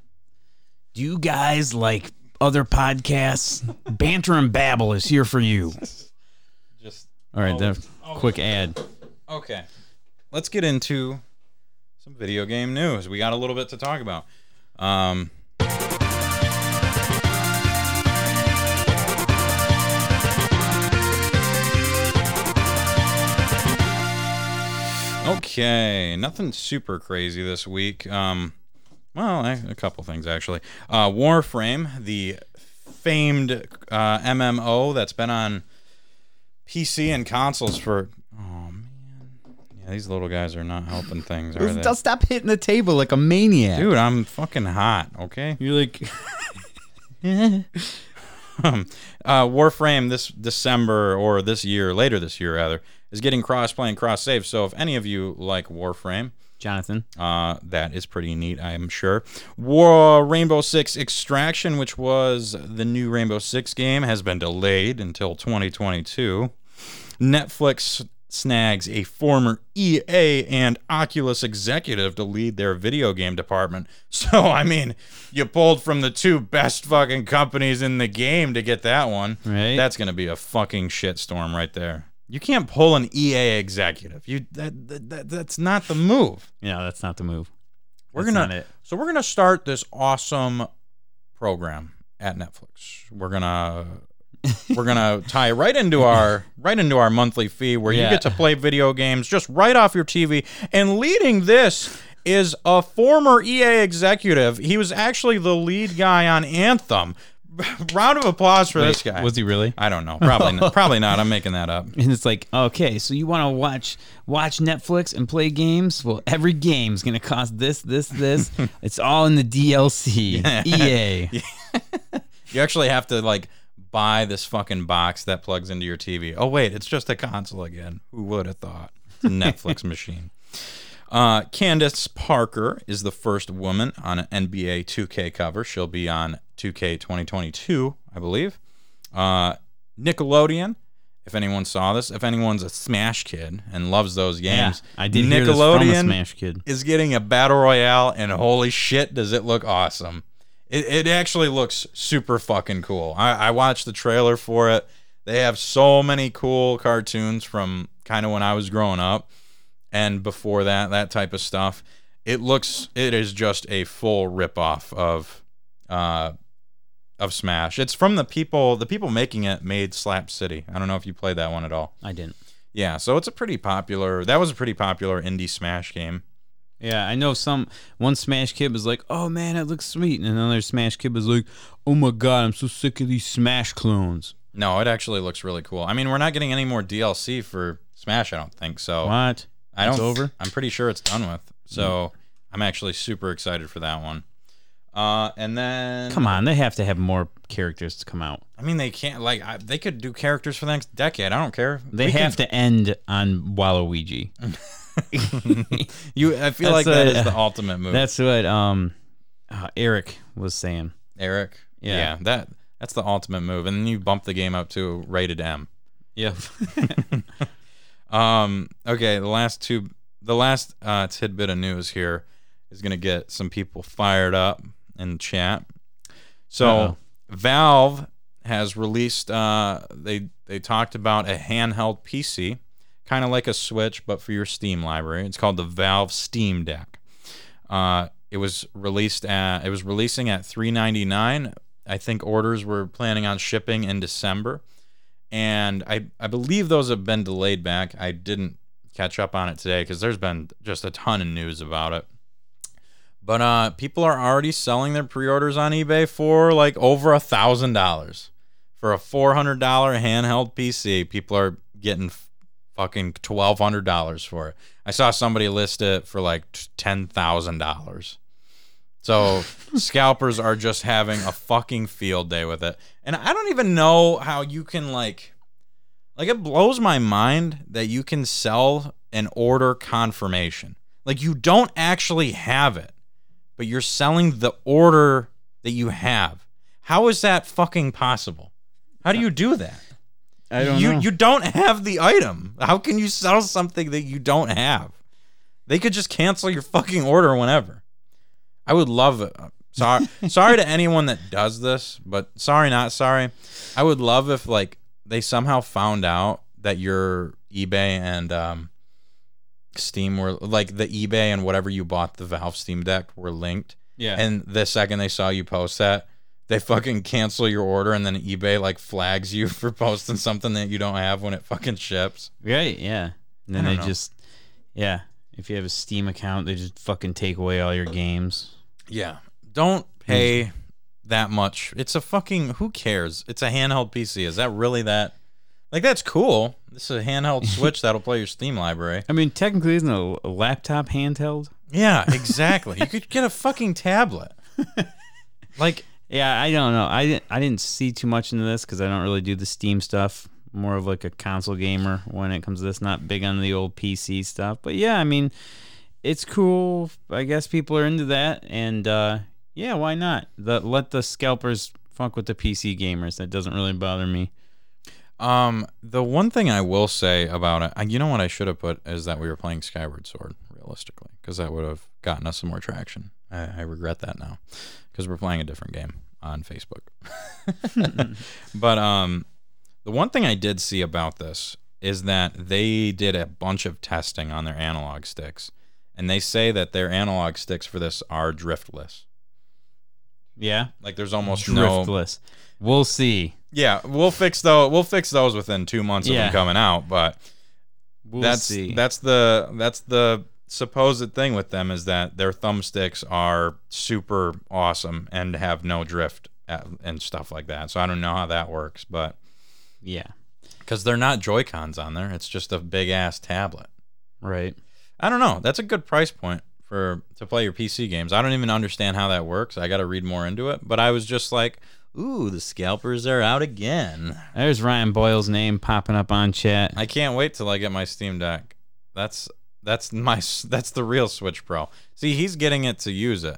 Do you guys like other podcasts? Banter and Babble is here for you. (laughs) All right, then quick ad. okay. Let's get into some video game news. We got a little bit to talk about. Um, Okay, nothing super crazy this week. Um, well, a a couple things actually. Uh, Warframe, the famed uh, MMO that's been on PC and consoles for. Oh man, yeah, these little guys are not helping things, are they? stop hitting the table like a maniac. Dude, I'm fucking hot. Okay. You're like (laughs) uh, Warframe this December or this year, later this year rather, is getting cross-play and cross-save. So if any of you like Warframe, Jonathan. uh, that is pretty neat, I am sure. War Rainbow Six Extraction, which was the new Rainbow Six game, has been delayed until 2022. Netflix snags a former EA and Oculus executive to lead their video game department. (laughs) So, I mean, you pulled from the two best fucking companies in the game to get that one. Right. That's going to be a fucking shitstorm right there. You can't pull an EA executive. You that, that, that that's not the move. Yeah, that's not the move. We're That's gonna so we're gonna start this awesome program at Netflix. We're gonna we're gonna tie right into our right into our monthly fee where you get to play video games just right off your TV. And leading this is a former EA executive. He was actually the lead guy on Anthem. (laughs) Round of applause for this guy. Was he really? I don't know. Probably (laughs) not. Probably not. I'm making that up. And it's like, okay, so you want to watch watch Netflix and play games? Well, every game's gonna cost this, this, this. (laughs) it's all in the DLC. EA. You actually have to like buy this fucking box that plugs into your TV. Oh wait, it's just a console again. Who would have thought? It's a Netflix (laughs) machine. Uh, Candace Parker is the first woman on an NBA 2K cover. She'll be on 2K 2022, I believe. Uh, Nickelodeon. If anyone saw this, if anyone's a Smash kid and loves those games, Yeah, I did hear this from a Smash kid. is getting a battle royale, and holy shit, does it look awesome! It, it actually looks super fucking cool. I, I watched the trailer for it. They have so many cool cartoons from kind of when I was growing up, and before that, that type of stuff. It looks, it is just a full ripoff of, uh, of Smash. It's from the people, the people making it made Slap City. I don't know if you played that one at all. I didn't. Yeah, so it's a pretty popular. That was a pretty popular indie Smash game. Yeah, I know some one Smash kid was like, "Oh man, it looks sweet," and another Smash kid was like, "Oh my god, I'm so sick of these Smash clones." No, it actually looks really cool. I mean, we're not getting any more DLC for Smash. I don't think so. What? I don't. It's over? I'm pretty sure it's done with. So I'm actually super excited for that one. Uh, and then Come on, they have to have more characters to come out. I mean, they can't like I, they could do characters for the next decade. I don't care. They We have to end on Waluigi. (laughs) (laughs) You, I feel like That's that a- is the ultimate move. That's what um uh, Eric was saying. Eric. Yeah. That that's the ultimate move. And then you bump the game up to rated M. Yep. (laughs) Um. Okay. The last two, the last uh, tidbit of news here is gonna get some people fired up in chat. So, Uh-oh. Valve has released. Uh, they they talked about a handheld PC, kind of like a Switch, but for your Steam library. It's called the Valve Steam Deck. Uh, it was released at. It was releasing at three ninety nine. I think orders were planning on shipping in December and I, I believe those have been delayed back. I didn't catch up on it today because there's been just a ton of news about it. But uh, people are already selling their pre-orders on eBay for like over a thousand dollars for a four hundred dollar handheld PC. People are getting fucking twelve hundred dollars for it. I saw somebody list it for like ten thousand dollars. So (laughs) scalpers are just having a fucking field day with it. And I don't even know how you can like like it blows my mind that you can sell an order confirmation. Like you don't actually have it, but you're selling the order that you have. How is that fucking possible? How do you do that? I don't you know. you don't have the item. How can you sell something that you don't have? They could just cancel your fucking order whenever. I would love it. Sorry, (laughs) sorry to anyone that does this, but sorry, not sorry. I would love if like they somehow found out that your eBay and um, Steam were like the eBay and whatever you bought the Valve Steam Deck were linked. yeah. And the second they saw you post that, they fucking cancel your order, and then eBay like flags you (laughs) for posting something that you don't have when it fucking ships. right, yeah. And then they know. just yeah, if you have a Steam account, they just fucking take away all your games. Yeah. Don't pay that much. It's a fucking who cares? It's a handheld PC. Is that really that like that's cool. This is a handheld (laughs) switch that'll play your Steam library. I mean, technically isn't a, a laptop handheld? Yeah, (laughs) exactly. you could get a fucking tablet. Like Yeah, I don't know. I didn't, I didn't see too much into this because I don't really do the Steam stuff. More of like a console gamer when it comes to this. Not big on the old PC stuff. But yeah, I mean, it's cool. I guess people are into that, and uh, yeah, why not? The, let the scalpers fuck with the PC gamers. That doesn't really bother me. Um, the one thing I will say about it, you know what I should have put is that we were playing Skyward Sword realistically, because that would have gotten us some more traction. I, I regret that now, because we're playing a different game on Facebook. (laughs) but um, the one thing I did see about this is that they did a bunch of testing on their analog sticks, and they say that their analog sticks for this are driftless. Yeah, Like there's almost no driftless. We'll see. Yeah, we'll fix those. We'll fix those within two months of Yeah. them coming out. But We'll that's see. that's the that's the supposed thing with them is that their thumbsticks are super awesome and have no drift at, and stuff like that. So I don't know how that works, but yeah, because they're not Joy Cons on there, it's just a big ass tablet. right. I don't know. That's a good price point for to play your PC games. I don't even understand how that works. I got to read more into it. But I was just like, ooh, the scalpers are out again. There's Ryan Boyle's name popping up on chat. I can't wait till I get my Steam Deck. That's that's my that's the real Switch Pro. See, he's getting it to use it.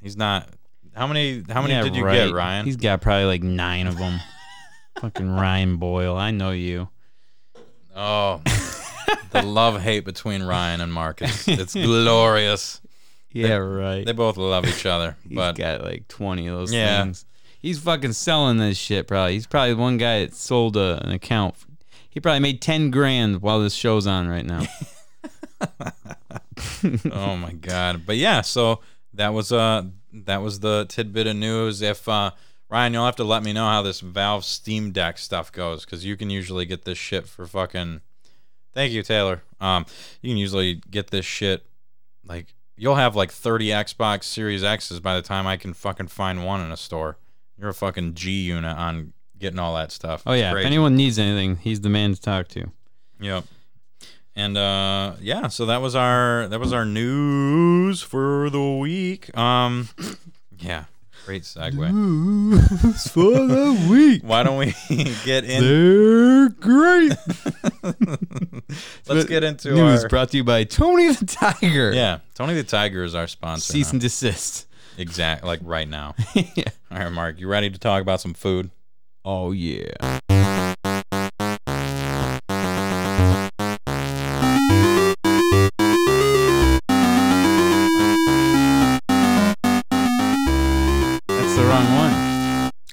He's not. How many how many Yeah, did you right. get, Ryan? He's got probably like nine of them. (laughs) Fucking Ryan Boyle. I know you. oh, the love hate between Ryan and Marcus. It's (laughs) glorious. Yeah, right. They both love each other, (laughs) He's but got like 20 of those Yeah. things. He's fucking selling this shit, probably. He's probably the one guy that sold a, an account. He probably made 10 grand while this show's on right now. Oh my god. But yeah, so that was uh that was the tidbit of news. If uh Ryan, you'll have to let me know how this Valve Steam Deck stuff goes because you can usually get this shit for fucking. Thank you, Taylor. Um, you can usually get this shit like you'll have like 30 Xbox Series X's by the time I can fucking find one in a store. You're a fucking G unit on getting all that stuff. Oh, It's yeah. If anyone needs anything, he's the man to talk to. Yep. And uh yeah, so that was our that was our news for the week. Um (coughs) yeah, great segue. News for the (laughs) week. Why don't we (laughs) get in They're great. (laughs) Let's get into News our brought to you by Tony the Tiger. Yeah, Tony the Tiger is our sponsor. Cease now. and desist. Exact like right now. yeah. All right, Mark, you ready to talk about some food? Oh, yeah.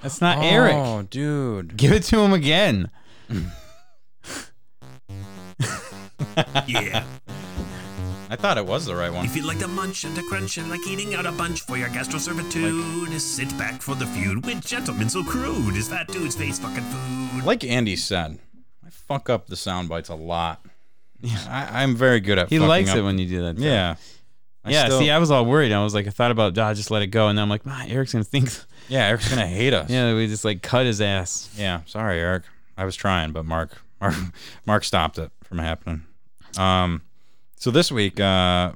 That's not Eric. Oh, dude. Give it to him again. Yeah. I thought it was the right one. If you'd like to munch and to crunch and like eating out a bunch for your gastro servitude, sit back for the feud with gentlemen so crude as fat dudes face fucking food. Like Andy said, I fuck up the sound bites a lot. I, I'm very good at it. He fucking likes up- it when you do that. too. Yeah. I yeah, still- see, I was all worried. I was like, I thought about, ah, just let it go. And then I'm like, man, Eric's going to think, Yeah, Eric's gonna hate us. yeah, we just like cut his ass. Yeah, sorry, Eric. I was trying, but Mark, Mark, (laughs) Mark stopped it from happening. Um, so this week, uh,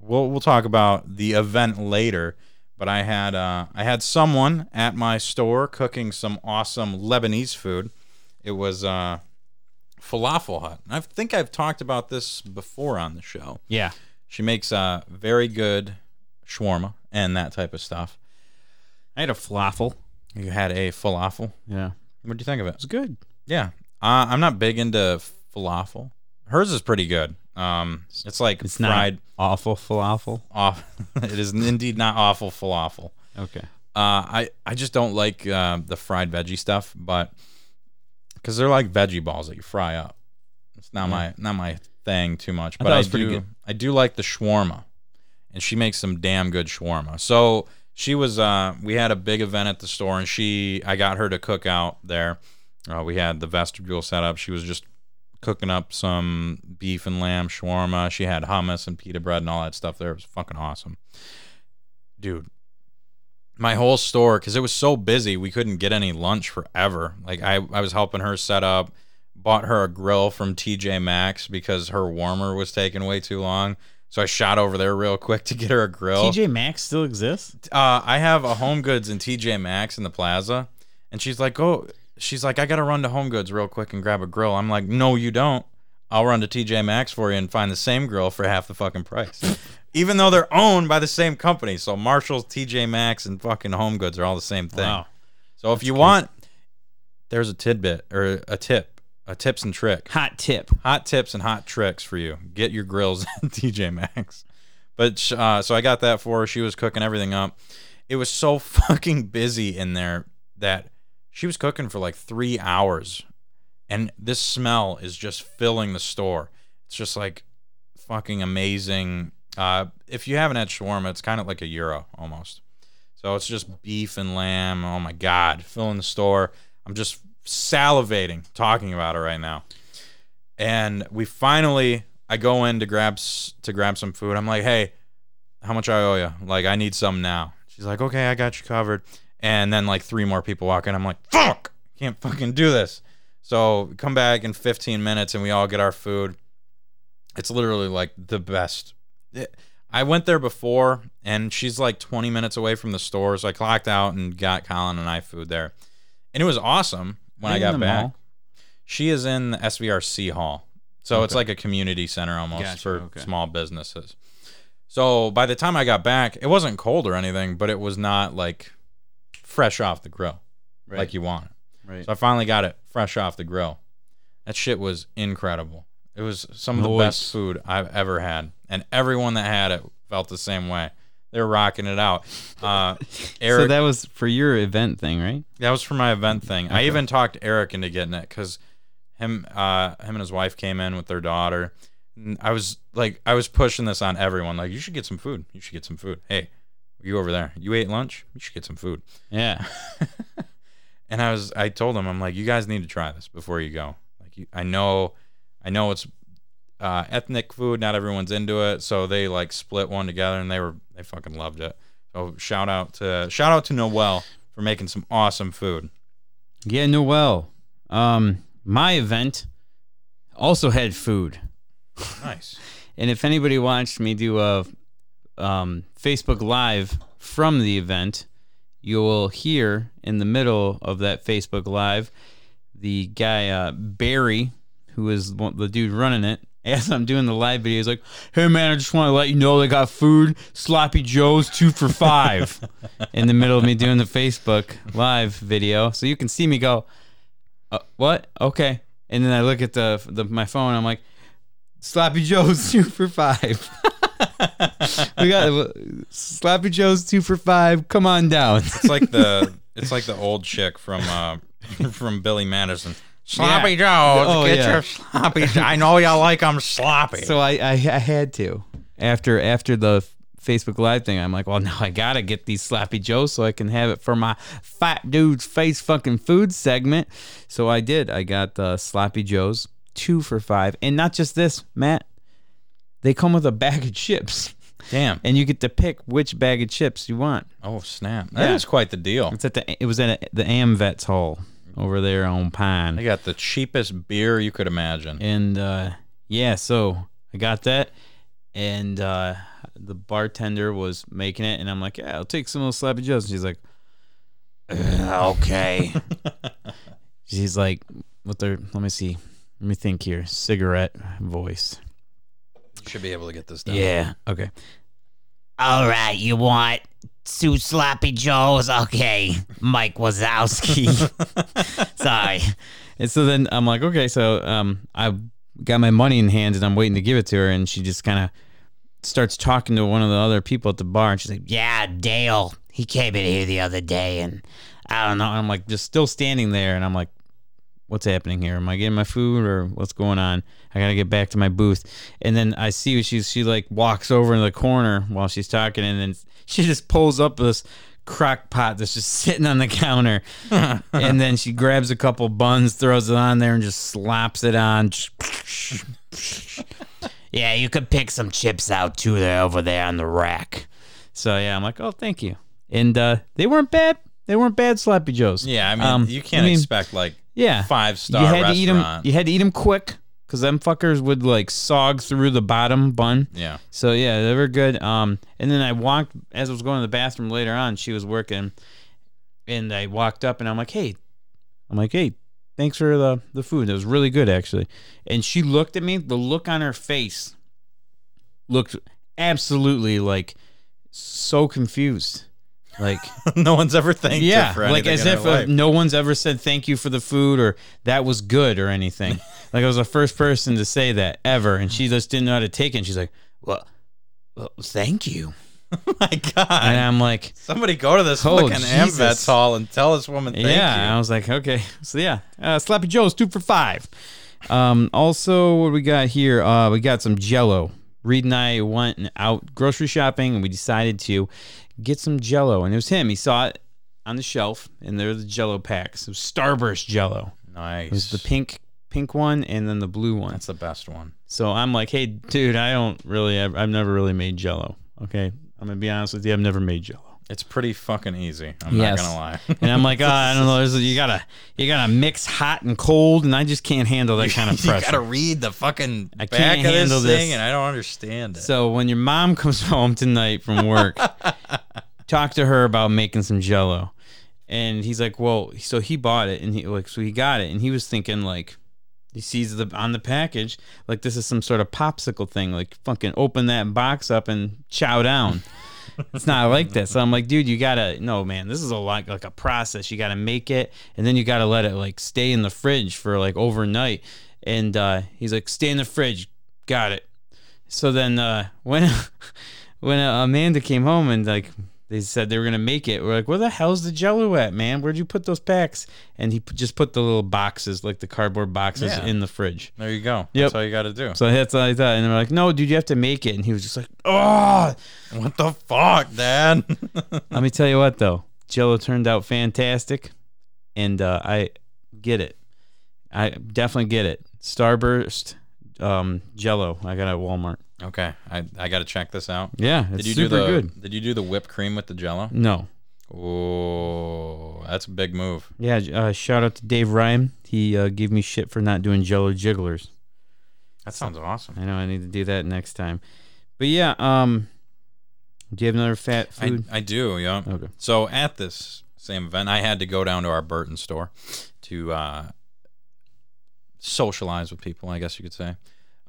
we'll we'll talk about the event later. But I had uh, I had someone at my store cooking some awesome Lebanese food. It was uh, falafel hut. I think I've talked about this before on the show. Yeah. She makes uh, very good shawarma and that type of stuff. I had a falafel. You had a falafel. Yeah. What do you think of it? It's good. Yeah, uh, I'm not big into falafel. Hers is pretty good. Um, it's like It's fried not awful falafel. off. (laughs) it is indeed not awful falafel. Okay. Uh, I I just don't like uh, the fried veggie stuff, but because they're like veggie balls that you fry up. It's not my not my thing too much. But thought it I, was pretty do good. I do like the shawarma, and she makes some damn good shawarma. So she was uh, we had a big event at the store, and she I got her to cook out there. Uh, we had the vestibule set up. She was just cooking up some beef and lamb shawarma. She had hummus and pita bread and all that stuff there. It was fucking awesome. Dude, my whole store, because it was so busy, we couldn't get any lunch forever. Like, I, I was helping her set up, bought her a grill from TJ Maxx because her warmer was taking way too long. So I shot over there real quick to get her a grill. TJ Maxx still exists? uh, I have a Home Goods and TJ Maxx in the plaza, and she's like, "Oh, She's like, "I gotta run to Home Goods real quick and grab a grill." I'm like, "No, you don't. I'll run to TJ Maxx for you and find the same grill for half the fucking price." (laughs) Even though they're owned by the same company, so Marshalls, TJ Maxx, and fucking Home Goods are all the same thing. Wow. So if you want, there's a tidbit or a tip, a tips and trick Hot tip. hot tips and hot tricks for you. Get your grills (laughs) at TJ Maxx. But uh, so I got that for her. She was cooking everything up. It was so (laughs) fucking busy in there that she was cooking for like three hours, and this smell is just filling the store. It's just like fucking amazing. Uh, if you haven't had shawarma, it's kind of like a gyro almost. So it's just beef and lamb. Oh my god, filling the store. I'm just salivating talking about it right now and we finally I go in to grab to grab some food. I'm like, "Hey, how much I owe you? Like I need some now." She's like, "Okay, I got you covered." And then like three more people walk in. I'm like, "Fuck! Can't fucking do this." So come back in 15 minutes and we all get our food. It's literally like the best. It- I went there before and she's like 20 minutes away from the store, so I clocked out and got Colin and I food there. And it was awesome when I got back. mall? She is in the SVRC hall. So it's like a community center almost Gotcha, for okay. small businesses. So by the time I got back, it wasn't cold or anything, but it was not like fresh off the grill like you want it. Right. So I finally got it fresh off the grill. That shit was incredible. It was some of the best food I've ever had, and everyone that had it felt the same way. They were rocking it out. Uh, (laughs) Eric, so that was for your event thing, right? that was for my event thing. I even talked Eric into getting it because him, uh, him and his wife came in with their daughter. And I was like, I was pushing this on everyone. Like, you should get some food. You should get some food. Hey, you over there? You ate lunch? You should get some food. Yeah. (laughs) And I was, I told him, I'm like, you guys need to try this before you go. Like, you, I know, I know it's uh, ethnic food. Not everyone's into it, so they like split one together, and they were, they fucking loved it. So shout out to, shout out to Noel for making some awesome food. Yeah, Noel. Um, my event also had food. Nice. (laughs) And if anybody watched me do a um, Facebook Live from the event, you will hear in the middle of that Facebook Live the guy uh, Barry, who is the dude running it. As I'm doing the live video, he's like, "Hey man, I just want to let you know they got food. Sloppy Joe's two for five. (laughs) in the middle of me doing the Facebook Live video, so you can see me go, uh, "What? Okay." And then I look at the, the my phone. I'm like, Sloppy Joe's two for five. (laughs) we got Sloppy Joe's two for five. Come on down. It's like the, it's like the old chick from, uh, (laughs) from Billy Madison. Sloppy Joe, Oh, get yeah. your sloppy. I know y'all like them sloppy. so I, I I had to after after the Facebook Live thing. I'm like, well, now I gotta get these Sloppy Joes so I can have it for my fat dude's face fucking food segment. So I did. I got the Sloppy Joes two for five, and not just this, Matt. They come with a bag of chips, Damn. and you get to pick which bag of chips you want. Oh snap! That is Yeah. quite the deal. It's at the it was at the AmVets Hall over there on Pine. They got the cheapest beer you could imagine. And uh yeah, so I got that and uh the bartender was making it and I'm like, "Yeah, I'll take some of those sloppy joes." And she's like, "Uh, "Okay." (laughs) she's like with her let me see. Let me think here. Cigarette voice. You should be able to get this done. Yeah. Okay. All right, you want two sloppy joes? Okay, Mike Wazowski. (laughs) Sorry. And so then I'm like, okay, so um, I got my money in hand and I'm waiting to give it to her, and she just kind of starts talking to one of the other people at the bar, and she's like, yeah, Dale. He came in here the other day, and I don't know. I'm like, just still standing there, and I'm like, what's happening here? Am I getting my food or what's going on? I gotta get back to my booth. And then I see she she like walks over in the corner while she's talking, and then (laughs) she just pulls up this crock pot that's just sitting on the counter, (laughs) and then she grabs a couple buns, throws it on there, and just slaps it on. yeah, you could pick some chips out too. They're over there on the rack. So yeah, I'm like, oh, thank you. And uh, they weren't bad. They weren't bad sloppy joes. Yeah, I mean, Um, you can't I mean, expect like yeah five star you had restaurant. to eat them. You had to eat them quick. because them fuckers would like sog through the bottom bun. Yeah. So yeah, they were good. Um, and then I walked as I was going to the bathroom later on. She was working, and I walked up and I'm like, "Hey," I'm like, "Hey, thanks for the the food. It was really good actually." And she looked at me. The look on her face looked absolutely like so confused, like. (laughs) no one's ever thanked Yeah, like as if uh, no one's ever said thank you for the food or that was good or anything. (laughs) like I was the first person to say that ever, and she just didn't know how to take it. And she's like, "Well, well, thank you." (laughs) Oh my God. And I'm like, Somebody go to this Oh, fucking. AMVETS hall and tell this woman thank "Yeah." I was like, "Okay." So yeah, uh, Slappy Joe's two for five. Um, also, what we got here? Uh, we got some Jello. Reed and I went out grocery shopping, and we decided to get some Jello. And it was him. He saw it on the shelf, and there were the Jello packs. It was Starburst Jello. nice. It was the pink pink one and then the blue one. That's the best one. So I'm like, hey, dude, I don't really, I've, I've never really made Jello. Okay, I'm gonna be honest with you, I've never made Jello. It's pretty fucking easy. I'm Yes. not gonna lie. (laughs) And I'm like, oh, I don't know. There's, you gotta, (laughs) you gotta mix hot and cold, and I just can't handle that (laughs) kind of pressure. you gotta read the fucking I back can't of handle this this. thing, and I don't understand it. So when your mom comes home tonight from work, talk to her about making some Jello. And he's like, well, so he bought it, and he like, so he got it, and he was thinking like, he sees the on the package like this is some sort of popsicle thing, like fucking open that box up and chow down. It's not like that. So I'm like, dude, you gotta no man, this is a lot like a process. You gotta make it, and then you gotta let it like stay in the fridge for like overnight. And uh, he's like, stay in the fridge. Got it. So then uh, (laughs) when when uh, Amanda came home and like they said they were gonna make it, we're like, where the hell's the Jello at, man? Where'd you put those packs? And he p- just put the little boxes, like the cardboard boxes, Yeah. in the fridge. there you go. Yep. That's all you got to do. So that's all I thought. And they're like, no, dude, you have to make it. And he was just like, oh. what the fuck, Dad? (laughs) Let me tell you what, though, Jello turned out fantastic, and uh, I get it. I definitely get it. Starburst, um, Jello. I got it at Walmart. Okay, I I got to check this out. Yeah, it's Did you super do the good. Did you do the whipped cream with the Jello? No, Oh, that's a big move. Yeah, uh, shout out to Dave Ryan. He uh, gave me shit for not doing Jello jigglers. That sounds awesome. I know I need to do that next time. But yeah, um, do you have another fat I, food? I do, yeah. Okay. So at this same event, I had to go down to our Burton store to uh, socialize with people, I guess you could say.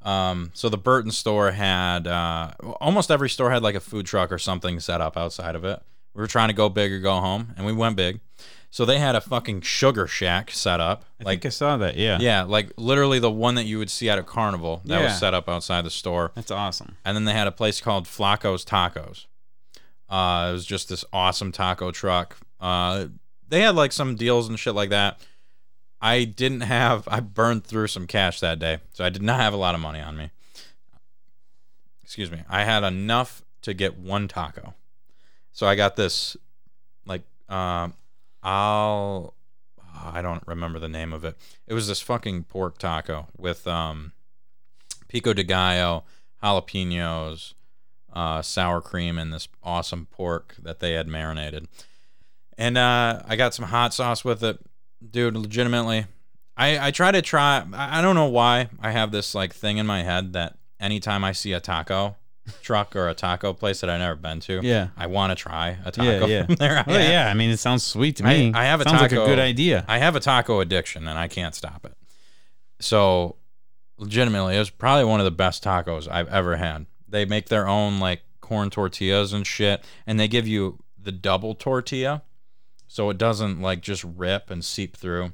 Um, so the Burton store had uh, almost every store had like a food truck or something set up outside of it. We were trying to go big or go home, and we went big. So they had a fucking sugar shack set up, I like think I saw that. Yeah. yeah, like literally the one that you would see at a carnival that Yeah. was set up outside the store. That's awesome. And then they had a place called Flacco's Tacos. Uh, it was just this awesome taco truck. Uh, they had like some deals and shit like that. I didn't have. I burned through some cash that day, so I did not have a lot of money on me. Excuse me. I had enough to get one taco, so I got this. Like, um, I'll. I don't remember the name of it. It was this fucking pork taco with um, pico de gallo, jalapenos, uh, sour cream, and this awesome pork that they had marinated. And uh, I got some hot sauce with it, dude. Legitimately, I I try to try. I I don't know why I have this like thing in my head that anytime I see a taco truck or a taco place that I've never been to, Yeah. I want to try a taco yeah. from there. Oh, (laughs) yeah. I mean, it sounds sweet to me. I have a sounds like a taco- good idea. I have a taco addiction and I can't stop it. So, legitimately, it was probably one of the best tacos I've ever had. They make their own like corn tortillas and shit, and they give you the double tortilla, so it doesn't like just rip and seep through.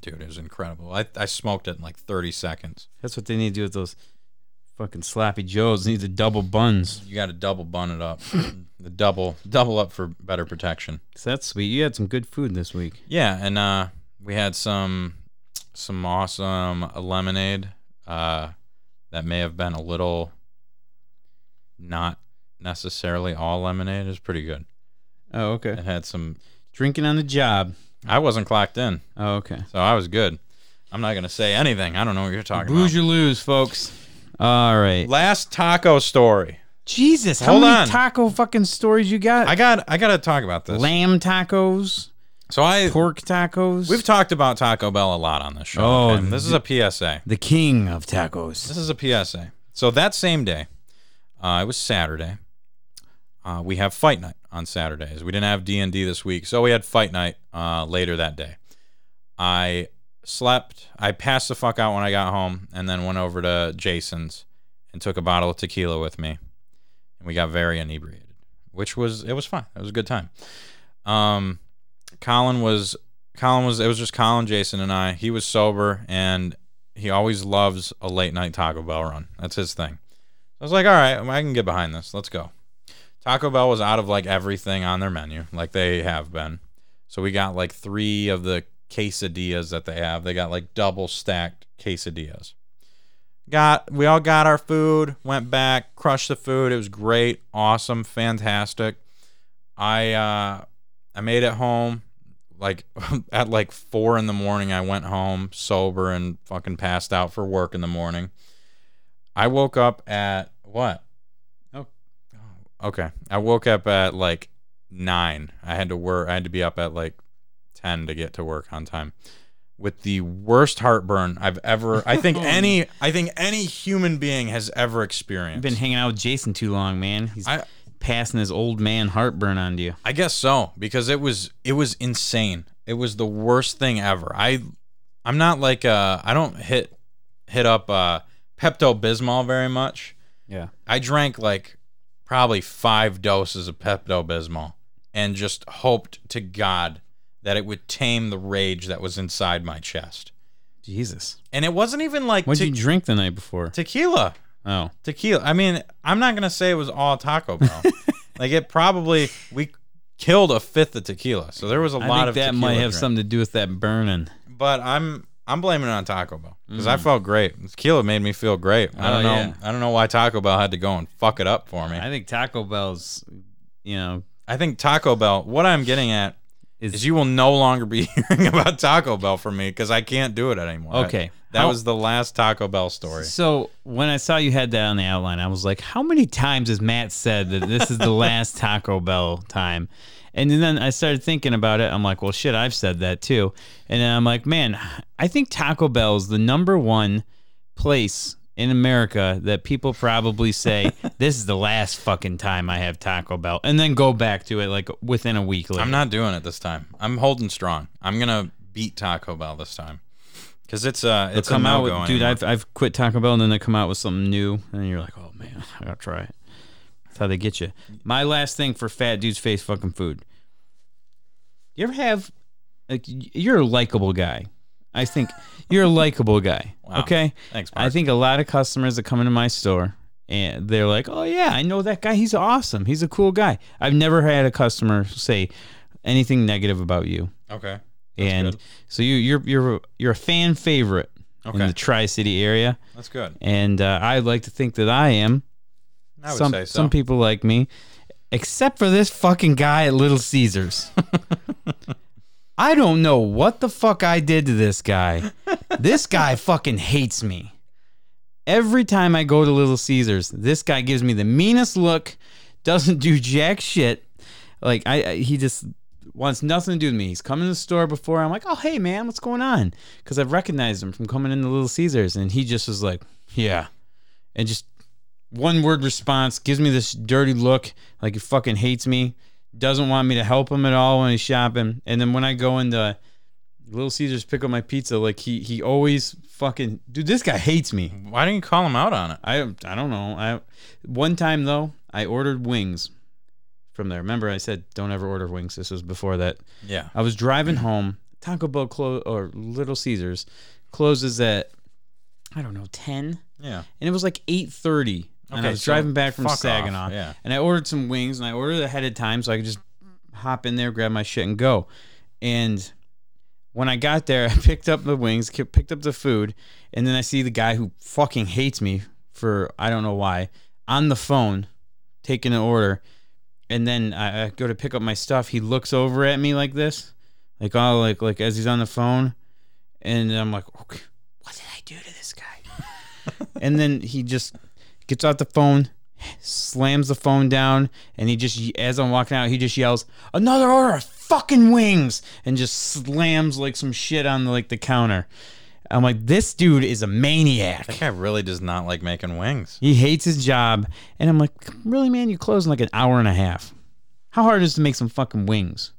Dude, it was incredible. I, I smoked it in like 30 seconds. That's what they need to do with those fucking slappy joes. They need the double buns. You got to double bun it up, (coughs) the double double up for better protection. So that's sweet. You had some good food this week. Yeah, and uh, we had some some awesome lemonade uh, that may have been a little not necessarily all lemonade. It was pretty good. Oh, okay. It had some. Drinking on the job. I wasn't clocked in, Oh, okay. so I was good. I'm not gonna say anything. I don't know what you're talking Booze about. you lose, folks. All right. Last taco story. Jesus, how Hold many on. taco fucking stories you got? I got. I got to talk about this. Lamb tacos. So I pork tacos. we've talked about Taco Bell a lot on this show. Oh, okay? this is a PSA. the king of tacos. This is a PSA. So that same day, uh, it was Saturday. Uh, we have fight night on Saturdays. We didn't have D and D this week, so we had fight night uh, later that day. I slept. I passed the fuck out when I got home, and then went over to Jason's and took a bottle of tequila with me, and we got very inebriated, which was it was fun. It was a good time. Um, Colin was Colin was it was just Colin, Jason, and I. He was sober, and he always loves a late night Taco Bell run. That's his thing. I was like, all right, I can get behind this. Let's go. Taco Bell was out of like everything on their menu, like they have been. So we got like three of the quesadillas that they have. They got like double stacked quesadillas. Got we all got our food, went back, crushed the food. It was great, awesome, fantastic. I uh I made it home like (laughs) at like four in the morning. I went home sober and fucking passed out for work in the morning. I woke up at what? Okay. I woke up at like nine. I had to work. I had to be up at like ten to get to work on time. With the worst heartburn I've ever. I think (laughs) any. I think any human being has ever experienced. You've been hanging out with Jason too long, man. He's I- passing his old man heartburn on to you. I guess so because it was it was insane. It was the worst thing ever. I I'm not like uh I don't hit hit up uh Pepto Bismol very much. Yeah. I drank like probably five doses of Pepto Bismol and just hoped to God that it would tame the rage that was inside my chest. Jesus. And it wasn't even like what did te- you drink the night before? tequila. Oh. Tequila. I mean, I'm not gonna say it was all Taco Bell. (laughs) like it probably we killed a fifth of tequila, so there was a I lot think of that might have drank. something to do with that burning. But I'm I'm blaming it on Taco Bell because I mm. felt great. Tequila made me feel great. I Oh, don't know. yeah. I don't know why Taco Bell had to go and fuck it up for me. I think Taco Bell's, you know, I think Taco Bell. What I'm getting at Is- is, you will no longer be (laughs) hearing about Taco Bell from me because I can't do it anymore. I- Okay. that How- was the last Taco Bell story. So when I saw you had that on the outline, I was like, how many times has Matt said that this is the (laughs) last Taco Bell time? And then I started thinking about it. I'm like, well, shit, I've said that too. And then I'm like, man, I think Taco Bell is the number one place in America that people probably say (laughs) this is the last fucking time I have Taco Bell, and then go back to it like within a week later. I'm not doing it this time. I'm holding strong. I'm gonna beat Taco Bell this time because it's uh it's come a out with, dude. I've I've quit Taco Bell, and then they come out with something new, and you're like, oh man, (laughs) I gotta try it. That's how they get you. My last thing for fat dudes face fucking food. You ever have like you're a likable guy. I think you're a likable guy. (laughs) Wow. Okay. Thanks, I think a lot of customers that come into my store and they're like, "Oh yeah, I know that guy. He's awesome. He's a cool guy." I've never had a customer say anything negative about you okay. and good. so you you're you're you're a fan favorite in the Tri City area, That's good. and uh, I'd like to think that I am. I would some say so. some people like me, except for this fucking guy at Little Caesars. (laughs) I don't know what the fuck I did to this guy. this guy fucking hates me. Every time I go to Little Caesars, this guy gives me the meanest look, doesn't do jack shit. Like I, I he just wants nothing to do with me. He's come in the store before. I'm like, oh hey man, what's going on? Because I've recognized him from coming into Little Caesars, and he just was like, yeah, and just one word response, gives me this dirty look, like he fucking hates me, doesn't want me to help him at all when he's shopping. And then when I go into Little Caesars pick up my pizza, like he he always fucking dude, this guy hates me. Why didn't you call him out on it? I I don't know. I one time though, I ordered wings from there. Remember I said don't ever order wings. This was before that. Yeah. I was driving home. Taco Bell close or Little Caesars closes at I don't know, 10. Yeah. And it was like 8:30 and I was so driving back from Saginaw. off, yeah. And I ordered some wings and I ordered ahead of time so I could just hop in there, grab my shit, and go. And when I got there, (laughs) I picked up the wings, picked up the food, and then I see the guy who fucking hates me for I don't know why on the phone taking an order. And then I, go to pick up my stuff. He looks over at me like this, like all like like as he's on the phone, and I'm like, okay, what did I do to this guy? (laughs) and then he just gets out the phone, slams the phone down, and he just as I'm walking out, he just yells, "Another order of fucking wings and just slams like some shit on like the counter. I'm like, this dude is a maniac. That guy really does not like making wings. He hates his job. And I'm like, really, man? You close in like an hour and a half. How hard is it to make some fucking wings?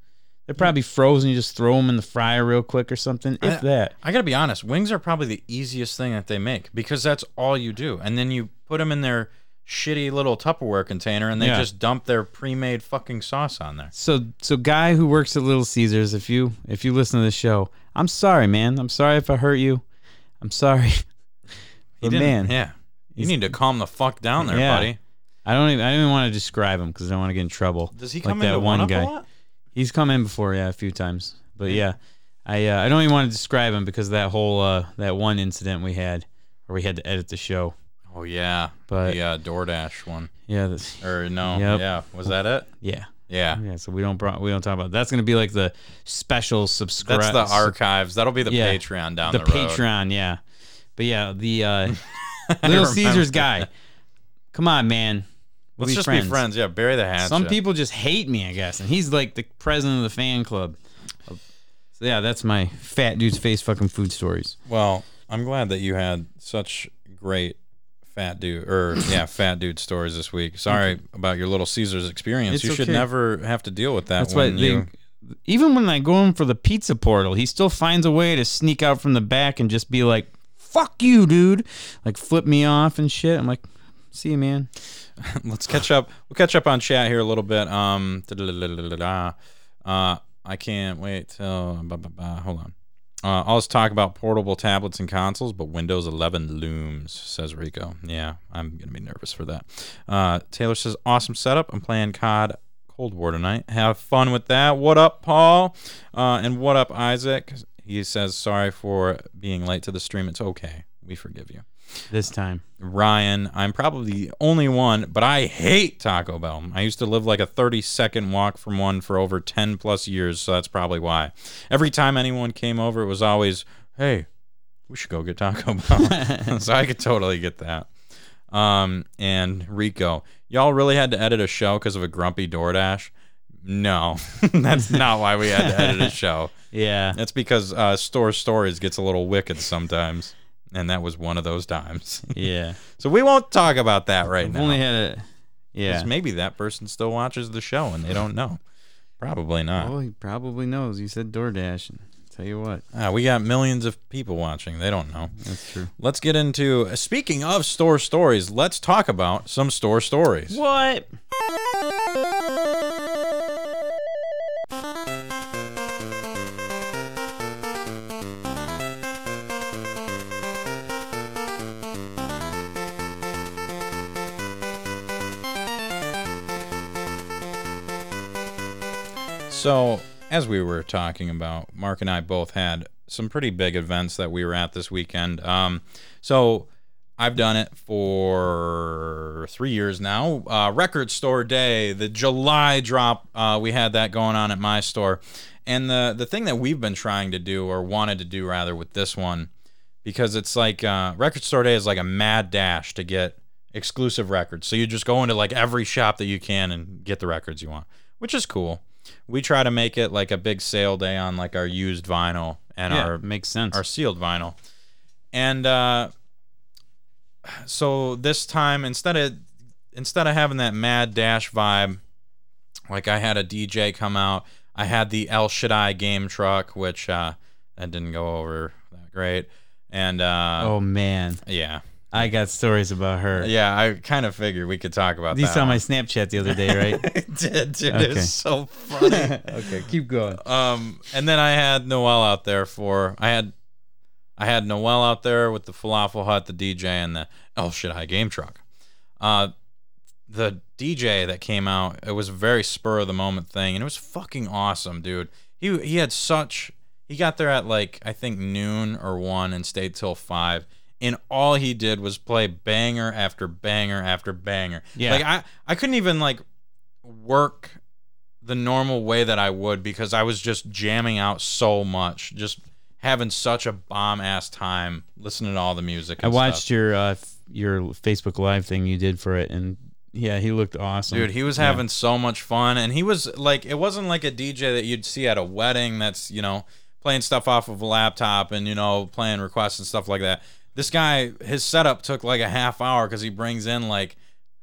They're probably frozen. You just throw them in the fryer real quick or something. If I- that. I gotta be honest, wings are probably the easiest thing that they make because that's all you do. And then you put them in their shitty little Tupperware container and they Yeah. just dump their pre-made fucking sauce on there. So, so guy who works at Little Caesars, if you if you listen to the show, I'm sorry, man. I'm sorry if I hurt you. I'm sorry. He But didn't- man, yeah, you need to calm the fuck down there, Yeah. buddy. I don't even I don't even want to describe him because I don't want to get in trouble. Does he Like come that into one one guy. He's come in before, yeah, a few times. But yeah, I uh, I don't even want to describe him because of that whole uh, that one incident we had where we had to edit the show. Oh yeah, But- the uh, DoorDash one, Yeah, that's, (laughs) or no? Yep. Yeah, was that it? yeah, Yeah, yeah. So we don't bro- we don't talk about that's gonna be like the special subscribe. that's the archives. That'll be the Yeah. Patreon down the the. Patreon, yeah. But yeah, the uh, (laughs) Little Caesars guy. Come on, man. We'll Let's be just friends. be friends. Yeah, bury the hatchet. Some people just hate me, I guess, and he's like the president of the fan club. So yeah, that's my fat dude's face fucking food stories. Well, I'm glad that you had such great fat dude or yeah, (coughs) fat dude stories this week. Sorry about your little Caesars experience. It's you should okay. never have to deal with that That's why they, you even when I go in for the pizza portal, he still finds a way to sneak out from the back and just be like, "Fuck you, dude!" Like flip me off and shit. I'm like, "See you, man." (laughs) let's catch up. We'll catch up on chat here a little bit. Um, uh, I can't wait till. Blah, blah, blah. Hold on. Uh, I'll just talk about portable tablets and consoles, but Windows 11 looms, says Rico. Yeah, I'm gonna be nervous for that. Uh, Taylor says, "Awesome setup. I'm playing COD Cold War tonight. Have fun with that. What up, Paul? Uh, and what up, Isaac? He says, sorry for being late to the stream. It's okay. We forgive you. This time, Ryan, I'm probably the only one, but I hate Taco Bell. I used to live like a 30 second walk from one for over 10 plus years, so that's probably why. Every time anyone came over, it was always, hey, we should go get Taco Bell. (laughs) (laughs) so I could totally get that. Um, and Rico, y'all really had to edit a show because of a grumpy DoorDash? No, (laughs) that's not why we had to edit a show. yeah, That's because uh, Store Stories gets a little wicked sometimes. And that was one of those times. (laughs) yeah. So we won't talk about that right I've now. only had a, yeah. Maybe that person still watches the show and they don't know. Probably not. Well, he probably knows. You said DoorDash. And tell you what, Ah, we got millions of people watching. They don't know. that's true. Let's get into uh, speaking of store stories. Let's talk about some store stories. What? So, as we were talking about, Mark and I both had some pretty big events that we were at this weekend. Um, so, I've done it for three years now. Uh, Record Store Day, the July drop, uh, we had that going on at my store. And the, the thing that we've been trying to do, or wanted to do rather, with this one, because it's like uh, Record Store Day is like a mad dash to get exclusive records. So you just go into like every shop that you can and get the records you want, which is cool. We try to make it like a big sale day on like our used vinyl and Yeah, our makes sense. our sealed vinyl. And uh, so this time instead of instead of having that mad dash vibe, like I had a DJ come out. I had the El Shaddai game truck, which uh, that didn't go over that great. And uh, oh man, yeah, I got stories about her. yeah, I kind of figured we could talk about These that. saw my. Snapchat the other day, right? (laughs) I did, dude. Okay. It's so funny. (laughs) okay, keep going. Um, and then I had Noel out there for I had I had Noel out there with the falafel hut, the DJ, and the El Shaddai game truck. Uh, the DJ that came out, it was a very spur of the moment thing, and it was fucking awesome, dude. He he had such he got there at like I think noon or one and stayed till five. And all he did was play banger after banger after banger. Yeah. Like I, I couldn't even like work the normal way that I would because I was just jamming out so much, just having such a bomb ass time listening to all the music. I watched stuff. your uh, f- your Facebook Live thing you did for it, and Yeah, he looked awesome. Dude, he was Yeah. having so much fun, and he was like, it wasn't like a DJ that you'd see at a wedding that's you know playing stuff off of a laptop and you know playing requests and stuff like that. This guy, his setup took like a half hour because he brings in like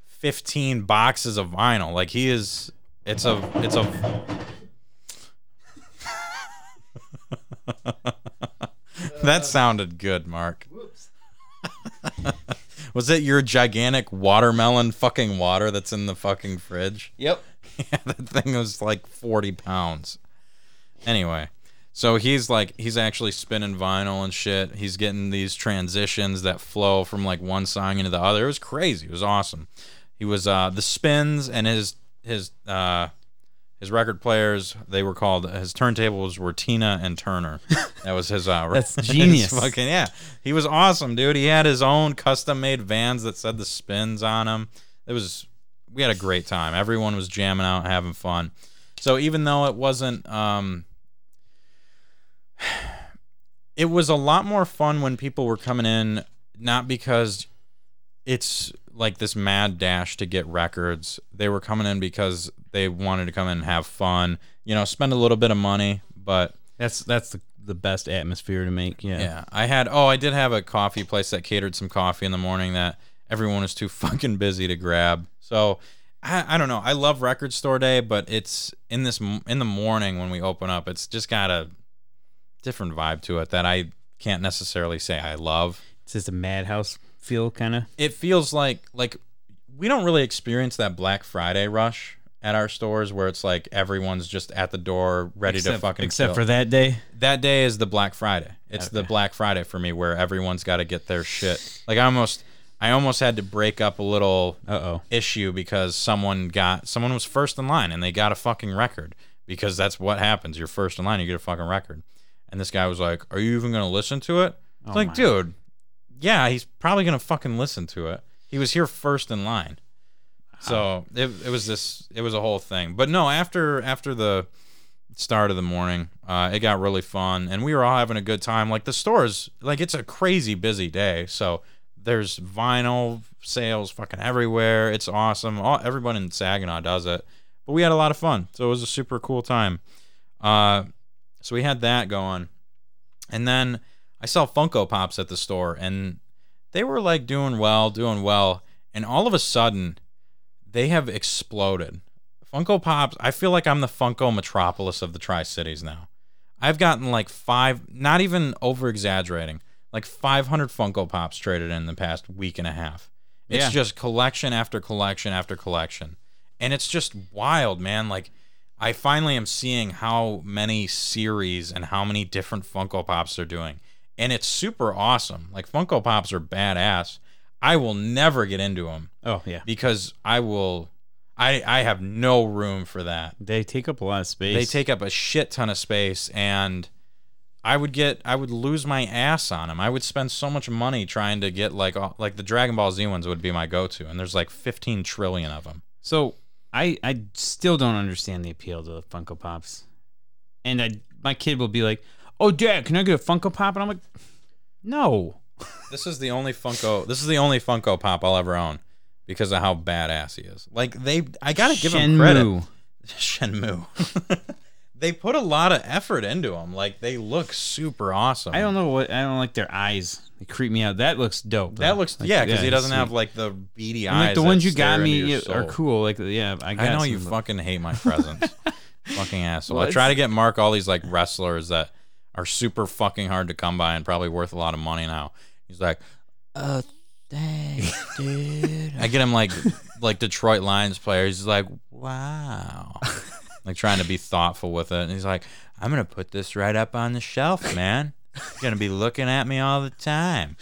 fifteen boxes of vinyl. Like he is, it's a, it's a. (laughs) that sounded good, Mark. Whoops. (laughs) Was it your gigantic watermelon fucking water that's in the fucking fridge? Yep. (laughs) Yeah, that thing was like 40 pounds. Anyway, so he's like, he's actually spinning vinyl and shit. He's getting these transitions that flow from like one song into the other. It was crazy. It was awesome. He was, uh, the spins and his, his, uh, his record players, they were called, his turntables were Tina and Turner. (laughs) That was his, uh, That's (laughs) genius. fucking, yeah. He was awesome, dude. He had his own custom made vans that said the spins on them. It was, we had a great time. Everyone was jamming out, having fun. So even though it wasn't, um, (sighs) it was a lot more fun when people were coming in, not because it's like this mad dash to get records. They were coming in because they wanted to come in and have fun, you know, spend a little bit of money, but That's that's the, the best atmosphere to make. Yeah. yeah, I had. Oh, I did have a coffee place that catered some coffee in the morning that everyone was too (laughs) fucking busy to grab. So I, I don't know. I love record store day, but it's in this in the morning when we open up. It's just got a different vibe to it that I can't necessarily say I love. It's just a madhouse feel, kind of. It feels like like we don't really experience that Black Friday rush at our stores where it's like everyone's just at the door ready to Except, fucking except kill. for that day. that day is the Black Friday. It's the Black Friday for me where everyone's got to get their shit. Like I almost I almost had to break up a little Uh oh. issue because someone got someone was first in line and they got a fucking record because that's what happens. You're first in line, you get a fucking record. And this guy was like, "Are you even going to listen to it?" It's Oh like, my. "Dude, yeah, he's probably going to fucking listen to it. He was here first in line." So, it, it was this it was a whole thing. But no, after after the start of the morning. Uh, it got really fun, and we were all having a good time. Like the stores, like it's a crazy busy day, so there's vinyl sales fucking everywhere. It's awesome. All everyone in Saginaw does it, but we had a lot of fun, so it was a super cool time. Uh, so we had that going, and then I saw Funko Pops at the store, and they were like doing well, doing well, and all of a sudden, they have exploded. Funko Pops, I feel like I'm the Funko metropolis of the Tri Cities now. I've gotten like five, not even over exaggerating, like 500 Funko Pops traded in the past week and a half. It's Yeah. just collection after collection after collection. And it's just wild, man. Like, I finally am seeing how many series and how many different Funko Pops they're doing. And it's super awesome. Like, Funko Pops are badass. I will never get into them Oh yeah. because I will I I have no room for that. They take up a lot of space. They take up a shit ton of space and I would get I would lose my ass on them. I would spend so much money trying to get like like the Dragon Ball Z ones would be my go-to and there's like 15 trillion of them. So I I still don't understand the appeal to the Funko Pops, and I my kid will be like, "Oh, Dad, can I get a Funko Pop?" And I'm like, "No." (laughs) This is the only Funko this is the only Funko Pop I'll ever own because of how badass he is. Like they I got to give him credit. (laughs) Shenmue. Shenmue. (laughs) They put a lot of effort into them. Like they look super awesome. I don't know what I don't like their eyes. They creep me out. That looks dope. That looks Like, yeah, because he doesn't sweet. have like the beady And, eyes. like the ones you got me yeah, are cool. Like yeah, I, got I know you fucking hate my (laughs) presents, fucking asshole. Well, I try to get Mark all these like wrestlers that are super fucking hard to come by and probably worth a lot of money now. He's like, uh, Oh, thanks, (laughs) dude. I get him like like Detroit Lions players. He's like, wow, (laughs) like trying to be thoughtful with it. And he's like, I'm gonna put this right up on the shelf, man. You're gonna be looking at me all the time.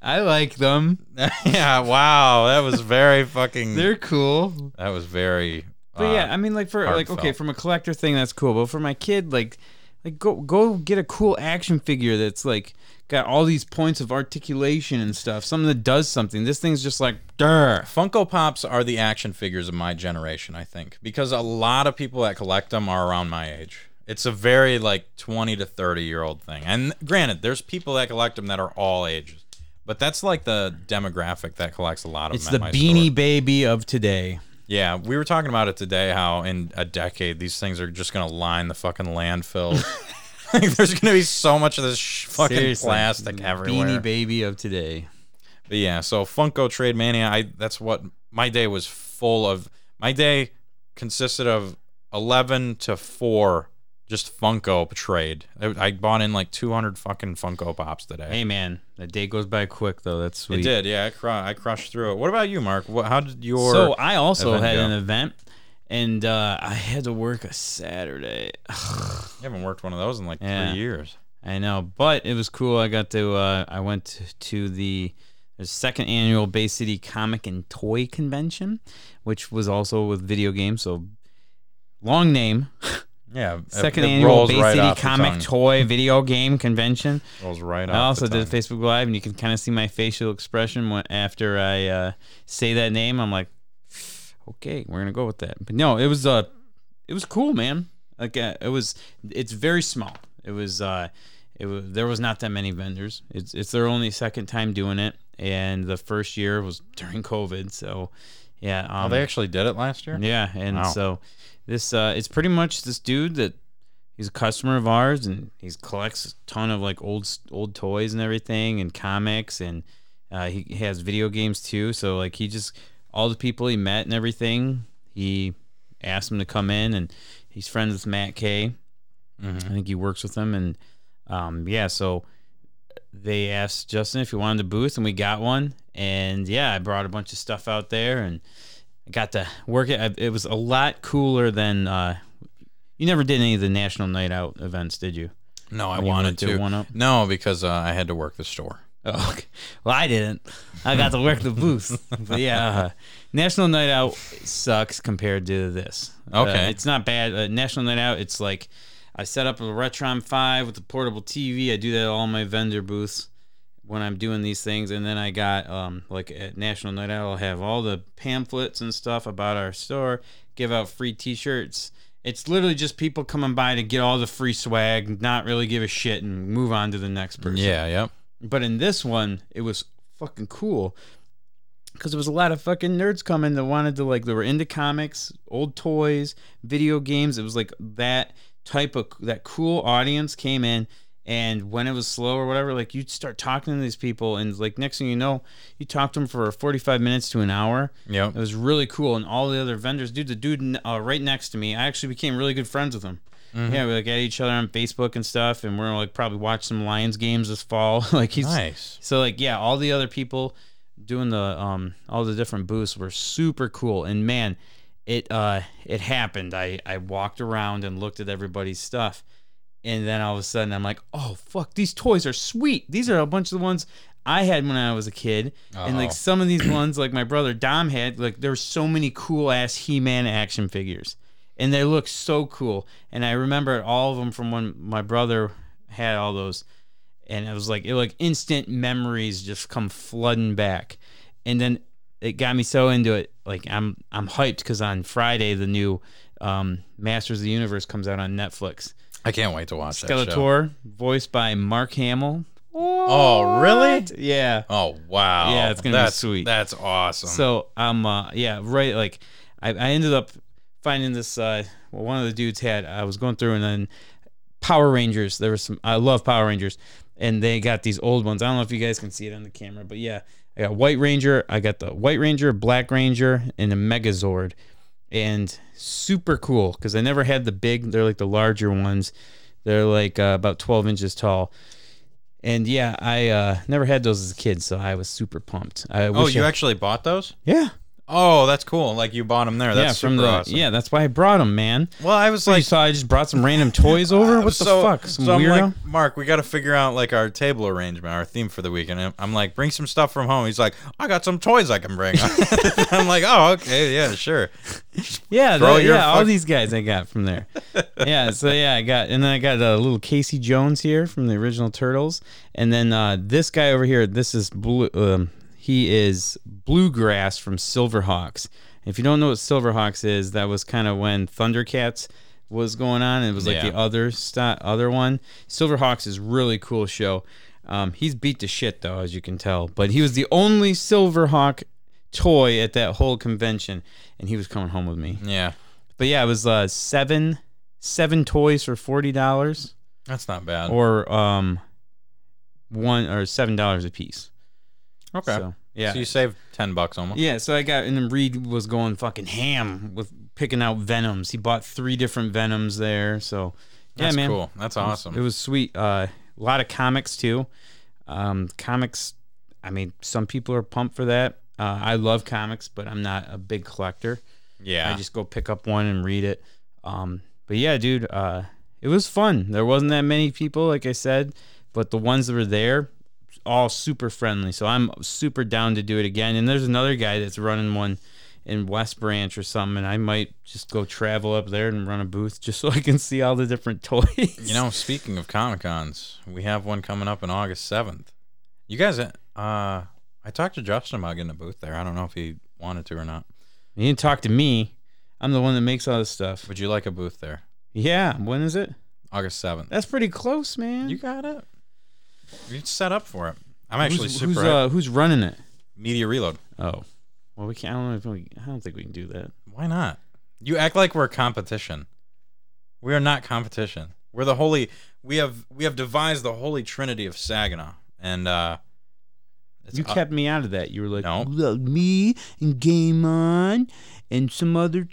I like them. (laughs) yeah, wow, that was very fucking. They're cool. That was very. But uh, yeah, I mean, like for like okay, from a collector thing, that's cool. But for my kid, like, like go go get a cool action figure that's like got all these points of articulation and stuff. Something that does something. This thing's just like, Durr. Funko Pops are the action figures of my generation, I think, because a lot of people that collect them are around my age. It's a very like 20 to 30 year old thing. And granted, there's people that collect them that are all ages. But that's like the demographic that collects a lot of It's the beanie store. baby of today. Yeah, we were talking about it today. How in a decade these things are just gonna line the fucking landfill. (laughs) (laughs) like, there's gonna be so much of this sh- fucking Seriously, plastic everywhere. Beanie baby of today. But yeah, so Funko Trade Mania, I that's what my day was full of. My day consisted of 11 to 4 just Funko trade. I, I bought in like 200 fucking Funko Pops today. Hey man, the day goes by quick though. That's sweet. it did, yeah. I, cru- I crushed through it. What about you, Mark? What, how did your So I also had go? an event, and uh, I had to work a Saturday. (sighs) You haven't worked one of those in like Yeah. three years. I know, but it was cool. I got to. Uh, I went to, the, the second annual Bay City Comic and Toy Convention, which was also with video games. So long name. (laughs) Yeah, Second it annual Bay right City Comic. Toy Video Game Convention. (laughs) rolls right off. I also did. Facebook Live, and you can kind of see my facial expression when, after I uh, say that name. I'm like, okay, we're gonna go with that. But no, it was uh, it was cool, man. Like uh, it was, it's very small. It was uh, it was there was not that many vendors. It's it's their only second time doing it, and the first year was during COVID. So yeah, um, Oh, they actually did it last year. yeah, and Wow. so this uh it's pretty much this dude that he's a customer of ours and he collects a ton of like old old toys and everything and comics and uh, he has video games too. So like he just all the people he met and everything, he asked him to come in and he's friends with Matt Kay. I think he works with him and um yeah, so they asked Justin if he wanted a booth and we got one and yeah, I brought a bunch of stuff out there and I got to work it. I- It was a lot cooler than uh, you never did any of the National Night Out events, did you? No, I wanted to to. one up? No, because uh, I had to work the store. Oh, okay. Well, I didn't. I got to work the booth. But yeah, (laughs) uh, National Night Out sucks compared to this. Uh, Okay. it's not bad. Uh, National Night Out, it's like I set up a Retron 5 with a portable TV. I do that at all my vendor booths when I'm doing these things. And then I got, um, like at National Night Out, I'll have all the pamphlets and stuff about our store, give out free t shirts. It's literally just people coming by to get all the free swag, not really give a shit, and move on to the next person. Yeah, yep. But in this one, it was fucking cool because there was a lot of fucking nerds coming that wanted to like they were into comics, old toys, video games. It was like that type of that cool audience came in. And when it was slow or whatever, like you'd start talking to these people, and like next thing you know, you talk to them for 45 minutes to an hour. yeah It was really cool, and all the other vendors, dude, the dude uh, right next to me, I actually became really good friends with him. Yeah, we like at each other on Facebook and stuff, and we're like probably watch some Lions games this fall. (laughs) like he's Nice. so like yeah, all the other people doing the um all the different booths were super cool, and man, it uh it happened. I I walked around and looked at everybody's stuff, and then all of a sudden I'm like, oh fuck, these toys are sweet. These are a bunch of the ones I had when I was a kid, and like some of these ones, like my brother Dom had, like there were so many cool ass He-Man action figures, and they look so cool. And I remember all of them from when my brother had all those, and it was like it like instant memories just come flooding back, and then it got me so into it. Like I'm I'm hyped because on Friday the new um, Masters of the Universe comes out on Netflix. I can't wait to watch that show. Skeletor, voiced by Mark Hamill. Oh, really? Yeah. Oh, wow. Yeah, it's gonna be sweet. That's awesome. So um uh, yeah right like I, I ended up finding this uh well, one of the dudes had I was going through and then Power Rangers. There was some I love Power Rangers. And they got these old ones. I don't know if you guys can see it on the camera but yeah. I got White Ranger I got the White Ranger Black Ranger and a Megazord. And super cool because I never had the big they're like the larger ones. They're like uh, about 12 inches tall. And yeah I uh, never had those as a kid so I was super pumped. I oh, you I- actually bought those? yeah Oh, that's cool. Like you bought them there. That's yeah, from super the awesome. yeah. That's why I brought them, man. Well, I was Like, you saw I just brought some random toys over. What the fuck? Some so I'm weirdo. like, Mark, we got to figure out like our table arrangement, our theme for the weekend. I'm like, bring some stuff from home. He's like, I got some toys I can bring. (laughs) I'm like, oh, okay, yeah, sure. yeah, your yeah. all these guys I got from there. (laughs) yeah, so yeah, I got and then I got a little Casey Jones here from the original Turtles, and then uh, this guy over here. This is blue. Um, he is Bluegrass from Silverhawks. If you don't know what Silverhawks is, that was kind of when Thundercats was going on. It was like Yeah. the other st- other one. Silverhawks is really cool show. Um, he's beat to shit though, as you can tell. But he was the only Silverhawk toy at that whole convention, and he was coming home with me. Yeah, But yeah, it was uh, seven seven toys for forty dollars, that's not bad. or um, one or seven dollars a piece. Okay. So, yeah. So you saved ten bucks almost. Yeah, so I got and then Reed was going fucking ham with picking out venoms. He bought three different venoms there. So yeah, That's man, cool. That's It was- awesome. It was sweet. Uh, a lot of comics too. Um, comics. I mean, some people are pumped for that. Uh, I love comics, but I'm not a big collector. yeah. I just go pick up one and read it. Um, but yeah, dude, uh, it was fun. There wasn't that many people, like I said, but the ones that were there, all super friendly. So I'm super down to do it again. And there's another guy that's running one in West Branch or something, and I might just go travel up there and run a booth (laughs) just so I can see all the different toys. You know, speaking of Comic Cons, we have one coming up on August seventh. You guys, uh, I talked to Justin about getting a booth there. I don't know if he wanted to or not. He didn't talk to me. I'm the one that makes all this stuff. Would you like a booth there? Yeah, when is it? August seventh. That's pretty close, man. You got it. You're set up for it. I'm actually who's, super. who's, uh, who's running it? Media Reload. Oh, well, we can't. I don't know if we. I don't think we can do that. Why not? You act like we're competition. We are not competition. We're the holy. We have we have devised the holy trinity of Saginaw, and uh, you u- kept me out of that. You were like, No. "Look, me and Game On and some other.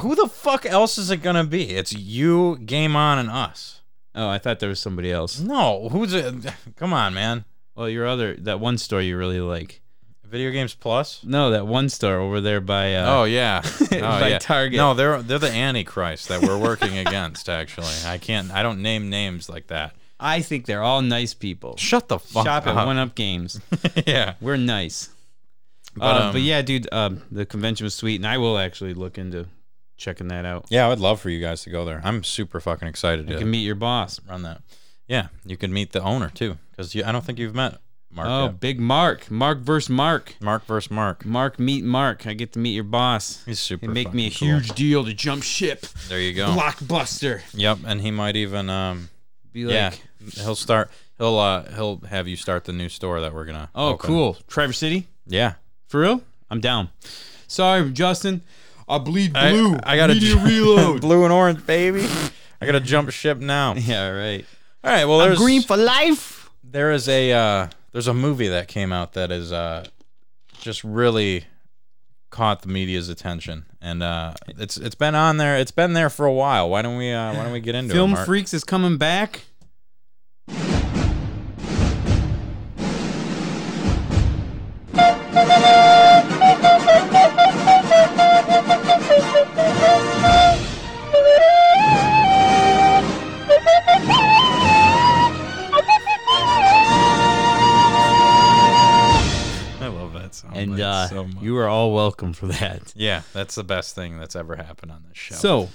who the fuck else is it gonna be? It's you, Game On, and us. Oh, I thought there was somebody else. No, who's it? (sighs) Come on, man. Well, your other that one store you really like. Video Games Plus. No, that one store over there by. Uh, oh yeah, (laughs) oh by yeah. Target. No, they're they're the Antichrist that we're working (laughs) against. Actually, I can't. I don't name names like that. I think they're all nice people. Shut the fuck Shop up. at One Up Games. (laughs) yeah, We're nice. but, um, but yeah, dude, um, the convention was sweet, and I will actually look into checking that out. yeah. I would love for you guys to go there. I'm super fucking excited to can meet your boss. run that. Yeah, you can meet the owner too, because I don't think you've met Mark. oh, yet. big Mark. Mark versus Mark. Mark versus Mark. Mark meet Mark. I get to meet your boss. He's super. It make me a cool. huge deal to jump ship. There you go. Blockbuster. Yep, and he might even um Be like, yeah he'll start he'll uh he'll have you start the new store that we're gonna. oh, open. cool. Traverse City? Yeah, For real? I'm down. Sorry, Justin. I bleed blue. I, got to Media reload. (laughs) blue and orange, baby. I gotta jump ship now. (laughs) yeah, right. All right, well there's Green for life. there is a uh there's a movie that came out that is uh just really caught the media's attention and uh it's it's been on there it's been there for a while why don't we uh why don't we get into Film it Mark? Freaks is coming back. I love that song And uh, so you are all welcome for that. (laughs) yeah that's the best thing that's ever happened on this show So,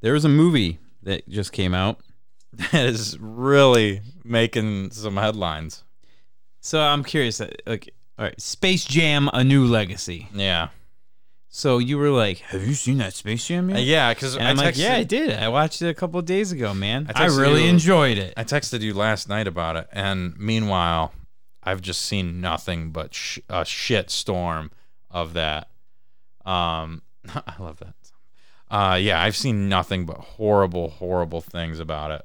there was a movie that just came out. (laughs) that is really making some headlines So, I'm curious. uh, Like, all right, Space Jam: A New Legacy. yeah So you were like, "Have you seen that Space Jam Uh, yet?" yeah because I'm like, "Yeah, I did. I watched it a couple of days ago, man. I I, really you- enjoyed it." I texted you last night about it, and meanwhile, I've just seen nothing but sh- a shit storm of that. Um, (laughs) I love that. Uh, yeah, I've seen nothing but horrible, horrible things about it.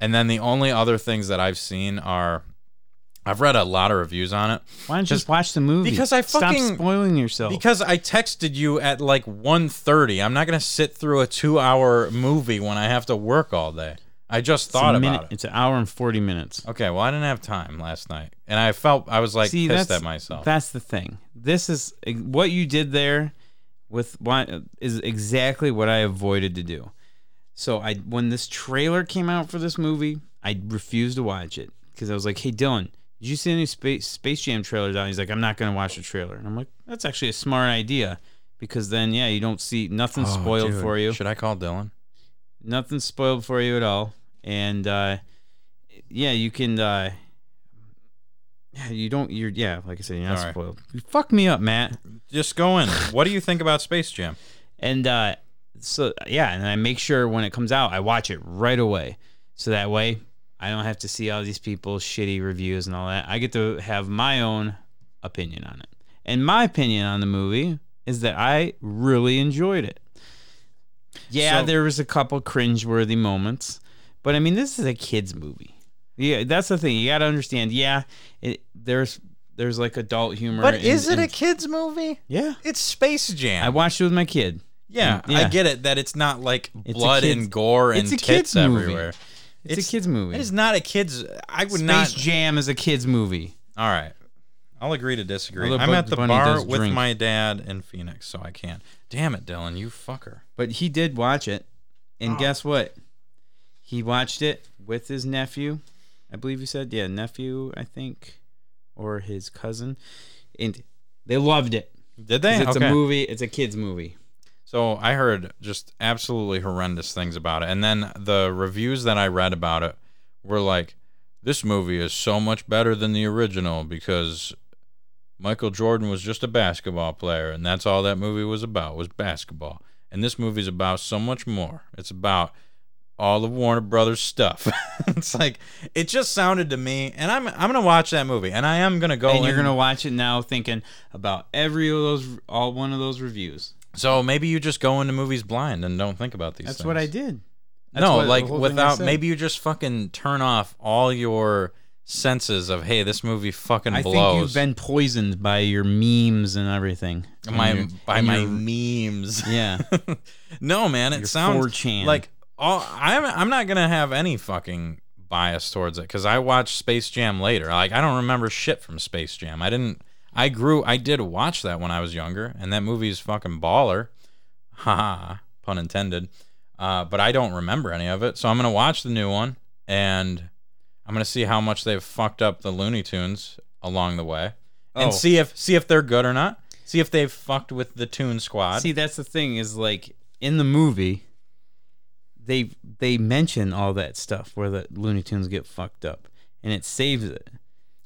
And then the only other things that I've seen are, I've read a lot of reviews on it Why don't you Just- watch the movie? because I fucking- stop spoiling yourself. because I texted you at like 1.30. I'm not gonna sit through a two-hour movie when I have to work all day. I just thought minute- about it. It's an hour and forty minutes. Okay, well, I didn't have time last night, and I felt I was like See, pissed that's at myself. That's the thing. This is what you did there with what is exactly what I avoided to do. So I when this trailer came out for this movie, I refused to watch it because I was like, "Hey, Dylan, did you see any Space Space Jam trailers out?" He's like, "I'm not going to watch the trailer," and I'm like, "That's actually a smart idea." Because then, yeah, you don't see nothing Oh, spoiled dude. for you. Should I call Dylan? nothing spoiled for you at all and uh yeah you can uh yeah, you don't you're yeah like i said you're not All right. spoiled you fuck me up matt Just go in. what do you think about Space Jam? and uh so yeah and i make sure when it comes out i watch it right away so that way I don't have to see all these people's shitty reviews and all that. I get to have my own opinion on it. And my opinion on the movie is that I really enjoyed it. Yeah, So- there was a couple cringeworthy moments, but I mean, this is a kids movie. Yeah, that's the thing. You got to understand. Yeah, it, there's there's like adult humor. But and- is it a kids movie? Yeah, It's Space Jam. I watched it with my kid. yeah, Yeah. I get it that it's not like It's blood and gore and it's a tits movie. everywhere. It's, a kids movie. It is not a kids. I would Space not. Jam is a kids movie. All right. I'll agree to disagree. Although I'm at the Bunny bar with drink. my dad in Phoenix, so I can't. Damn it, Dylan, you fucker. But he did watch it, and oh. guess what? He watched it with his nephew. I believe you said, yeah, nephew, I think, or his cousin, and they loved it. Did they? It's Okay. a movie. It's a kids movie. So I heard just absolutely horrendous things about it. And then the reviews that I read about it were like, this movie is so much better than the original because Michael Jordan was just a basketball player and that's all that movie was about was basketball. And this movie's about so much more. It's about all of Warner Brothers stuff. (laughs) it's like it just sounded to me and I'm I'm going to watch that movie and I am going to go and you're gonna watch it now, thinking about every of those, all one of those reviews. So maybe you just go into movies blind and don't think about these That's things. what I did. That's no, like I without maybe you just fucking turn off all your senses of hey, this movie fucking I blows. think you've been poisoned by your memes and everything. my And your- by my your- memes. yeah. (laughs) no, man, it sounds 4chan. like all, I'm I'm not gonna have any fucking bias towards it because I watched Space Jam later. Like I don't remember shit from Space Jam. I didn't. I grew. I did watch that when I was younger, and that movie is fucking baller. Haha, pun intended. Uh, but I don't remember any of it, so I'm gonna watch the new one, and I'm gonna see how much they've fucked up the Looney Tunes along the way, and Oh. see if see if they're good or not. See if they've fucked with the Toon Squad. See, that's the thing is like in the movie, they they mention all that stuff where the Looney Tunes get fucked up, and it saves it.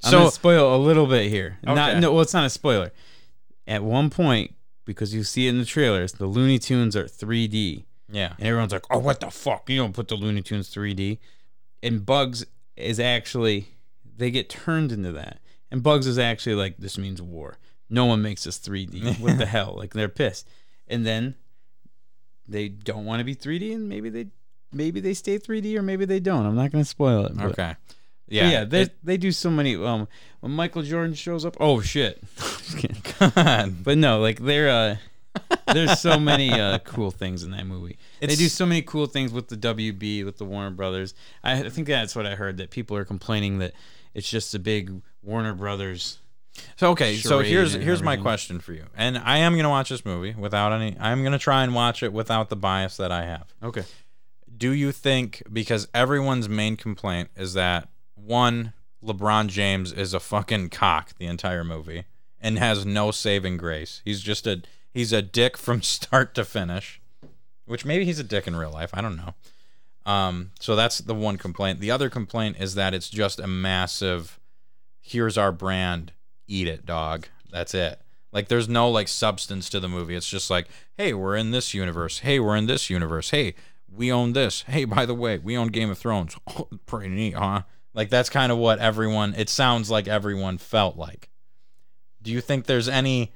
I'm So- gonna spoil a little bit here. Not Okay. no, well, it's not a spoiler. At one point, because you see it in the trailers, the Looney Tunes are 3D, yeah. and everyone's like, "Oh, what the fuck? You don't put the Looney Tunes 3D." And Bugs is actually they get turned into that, and Bugs is actually like, "This means war. No one makes this 3D. What the (laughs) hell?" Like they're pissed, and then they don't want to be 3D, and maybe they maybe they stay 3D or maybe they don't. I'm not gonna spoil it. but- Okay. Yeah. yeah, they it- they do so many. Um, when Michael Jordan shows up, oh shit. (laughs) God. (laughs) But no, like there, uh, there's so many uh, cool things in that movie. they do so many cool things with the WB, with the Warner Brothers. I, I think that's what I heard that people are complaining that it's just a big Warner Brothers. So okay, so here's here's my question for you, and I am gonna watch this movie without any. I'm gonna try and watch it without the bias that I have. Okay. Do you think because everyone's main complaint is that one LeBron James is a fucking cock the entire movie and has no saving grace. He's just a he's a dick (laughs) from start to finish, which maybe he's a dick in real life. I don't know. Um, so that's the one complaint. The other complaint is that it's just a massive. Here's our brand. Eat it, dog. That's it. Like there's no like substance to the movie. It's just like, hey, we're in this universe. Hey, we're in this universe. Hey, we own this. Hey, by the way, we own Game of Thrones. (laughs) Oh, pretty neat, huh? Like that's kind of what everyone. It sounds like everyone felt like. Do you think there's any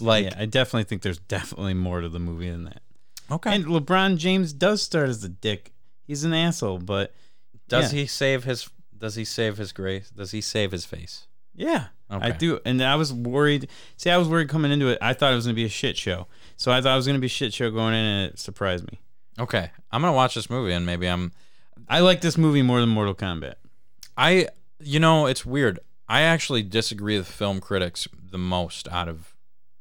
like yeah, I definitely think there's definitely more to the movie than that. okay? And LeBron James does start as a dick. He's an asshole, but does yeah. he save his? Does he save his grace? Does he save his face? Yeah, I do. And I was worried. See, I was worried coming into it. I thought it was going to be a shit show. So I thought it was going to be a shit show going in, and it surprised me. Okay, I'm gonna watch this movie and maybe I'm. I like this movie more than Mortal Kombat. I you know it's weird. I actually disagree with film critics the most out of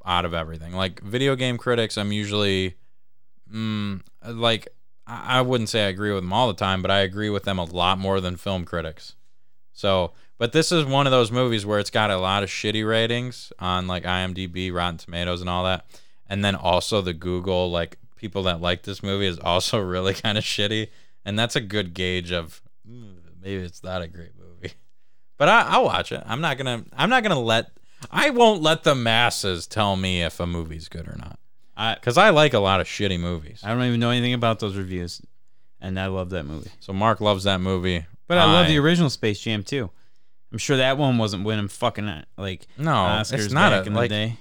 out of everything. Like video game critics, I'm usually mm, like I wouldn't say I agree with them all the time, but I agree with them a lot more than film critics. So, but this is one of those movies where it's got a lot of shitty ratings on like IMDb, Rotten Tomatoes, and all that, and then also the Google like people that like this movie is also (laughs) really kind of shitty, and that's a good gauge of "Mm, maybe it's not a great movie. But I, I'll watch it. I'm not gonna. I'm not gonna let. I won't let the masses tell me if a movie's good or not. I Because I like a lot of shitty movies. I don't even know anything about those reviews. and I love that movie. So Mark loves that movie. But I love the original Space Jam too. I'm sure that one wasn't winning fucking uh, like No, Oscars it's not back a- in like- the day.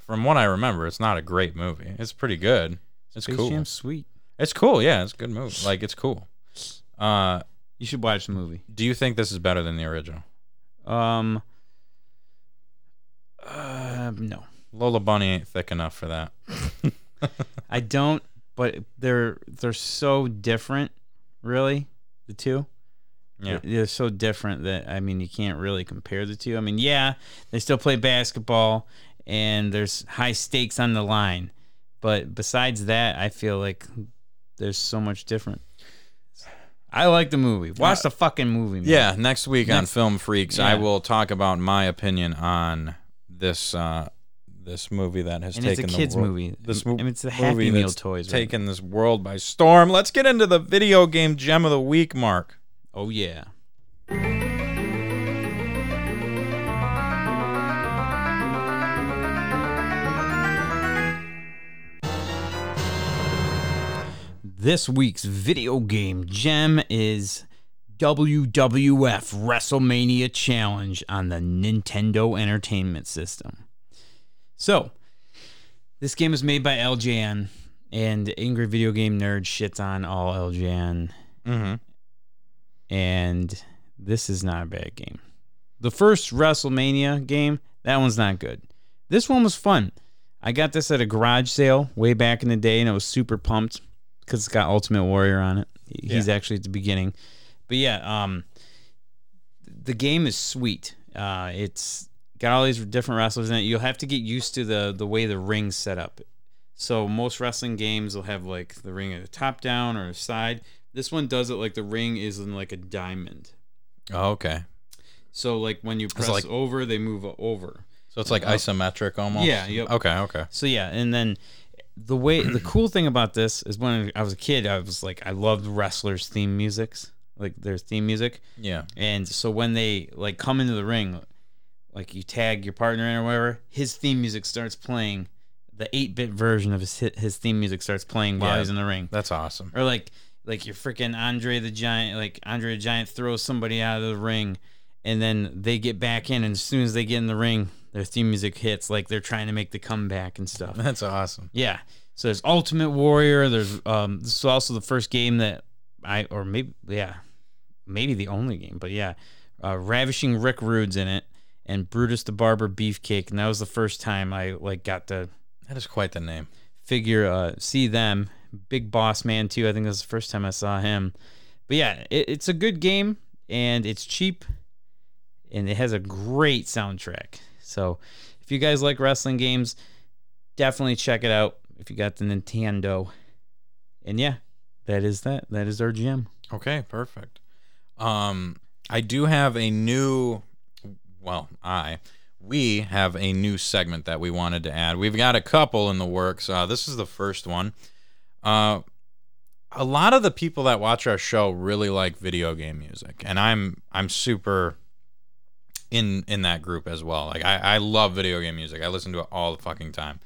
From what I remember, it's not a great movie. It's pretty good. It's Space cool. Jam's sweet. It's cool. Yeah, it's a good movie. (sighs) Like it's cool. Uh, You should watch the movie. do you think this is better than the original? Um. Uh, no, Lola Bunny ain't thick enough for that. (laughs) I don't. But they're they're so different, really. The two. Yeah. They're, so different that I mean you can't really compare the two. I mean, yeah, they still play basketball and there's high stakes on the line, but besides that, I feel like there's so much different. I like the movie. Watch the fucking movie. Man. Yeah, next week on Film Freaks, I will talk about my opinion on this uh, this movie that has and it's a taken kids the world. movie. This I mo- mean, it's the Happy Meal toys. right? taken this world by storm. Let's get into the video game gem of the week, Mark. Oh yeah. This week's video game gem is WWF WrestleMania Challenge on the Nintendo Entertainment System. So, this game is made by LJN, and Angry Video Game Nerd shits on all LJN Mm-hmm. And this is not a bad game. The first WrestleMania game, that one's not good. This one was fun. I got this at a garage sale way back in the day, and I was super pumped because it's got Ultimate Warrior on it. He's actually at the beginning, but yeah, um, the game is sweet. Uh, it's got all these different wrestlers in it. You'll have to get used to the the way the ring's set up. So most wrestling games will have like the ring at the top down or a side. This one does it like the ring is in like a diamond. Oh, okay. So like when you press like- over, they move over. So it's like Uh, isometric almost. yeah, yep. Okay. Okay. So yeah, and then the way the (clears throat) cool thing about this is when I was a kid, I was like I loved wrestlers' theme musics, like their theme music. Yeah. And so when they like come into the ring, like you tag your partner in or whatever, his theme music starts playing. The 8-bit version of his his theme music starts playing while Yeah. he's in the ring. That's awesome. Or like like your freaking Andre the Giant, like Andre the Giant throws somebody out of the ring, and then they get back in, and as soon as they get in the ring, their theme music hits, like they're trying to make the comeback and stuff. That's awesome. Yeah. So there's Ultimate Warrior. There's um. This is also the first game that I or maybe yeah, maybe the only game, but yeah, uh, Ravishing Rick Rude's in it, and Brutus the Barber Beefcake, and that was the first time I like got to That is quite the name. figure uh see them. Big Boss Man too. I think that's the first time I saw him. But yeah, it, it's a good game and it's cheap, and it has a great soundtrack. So if you guys like wrestling games, definitely check it out if you got the Nintendo. And yeah, that is that. That is our gem. Okay, perfect. Um, I do have a new. Well, I we have a new segment that we wanted to add. We've got a couple in the works. Uh, this is the first one. Uh, a lot of the people that watch our show really like video game music, and I'm I'm super in in that group as well. Like I, I love video game music. I listen to it all the fucking time,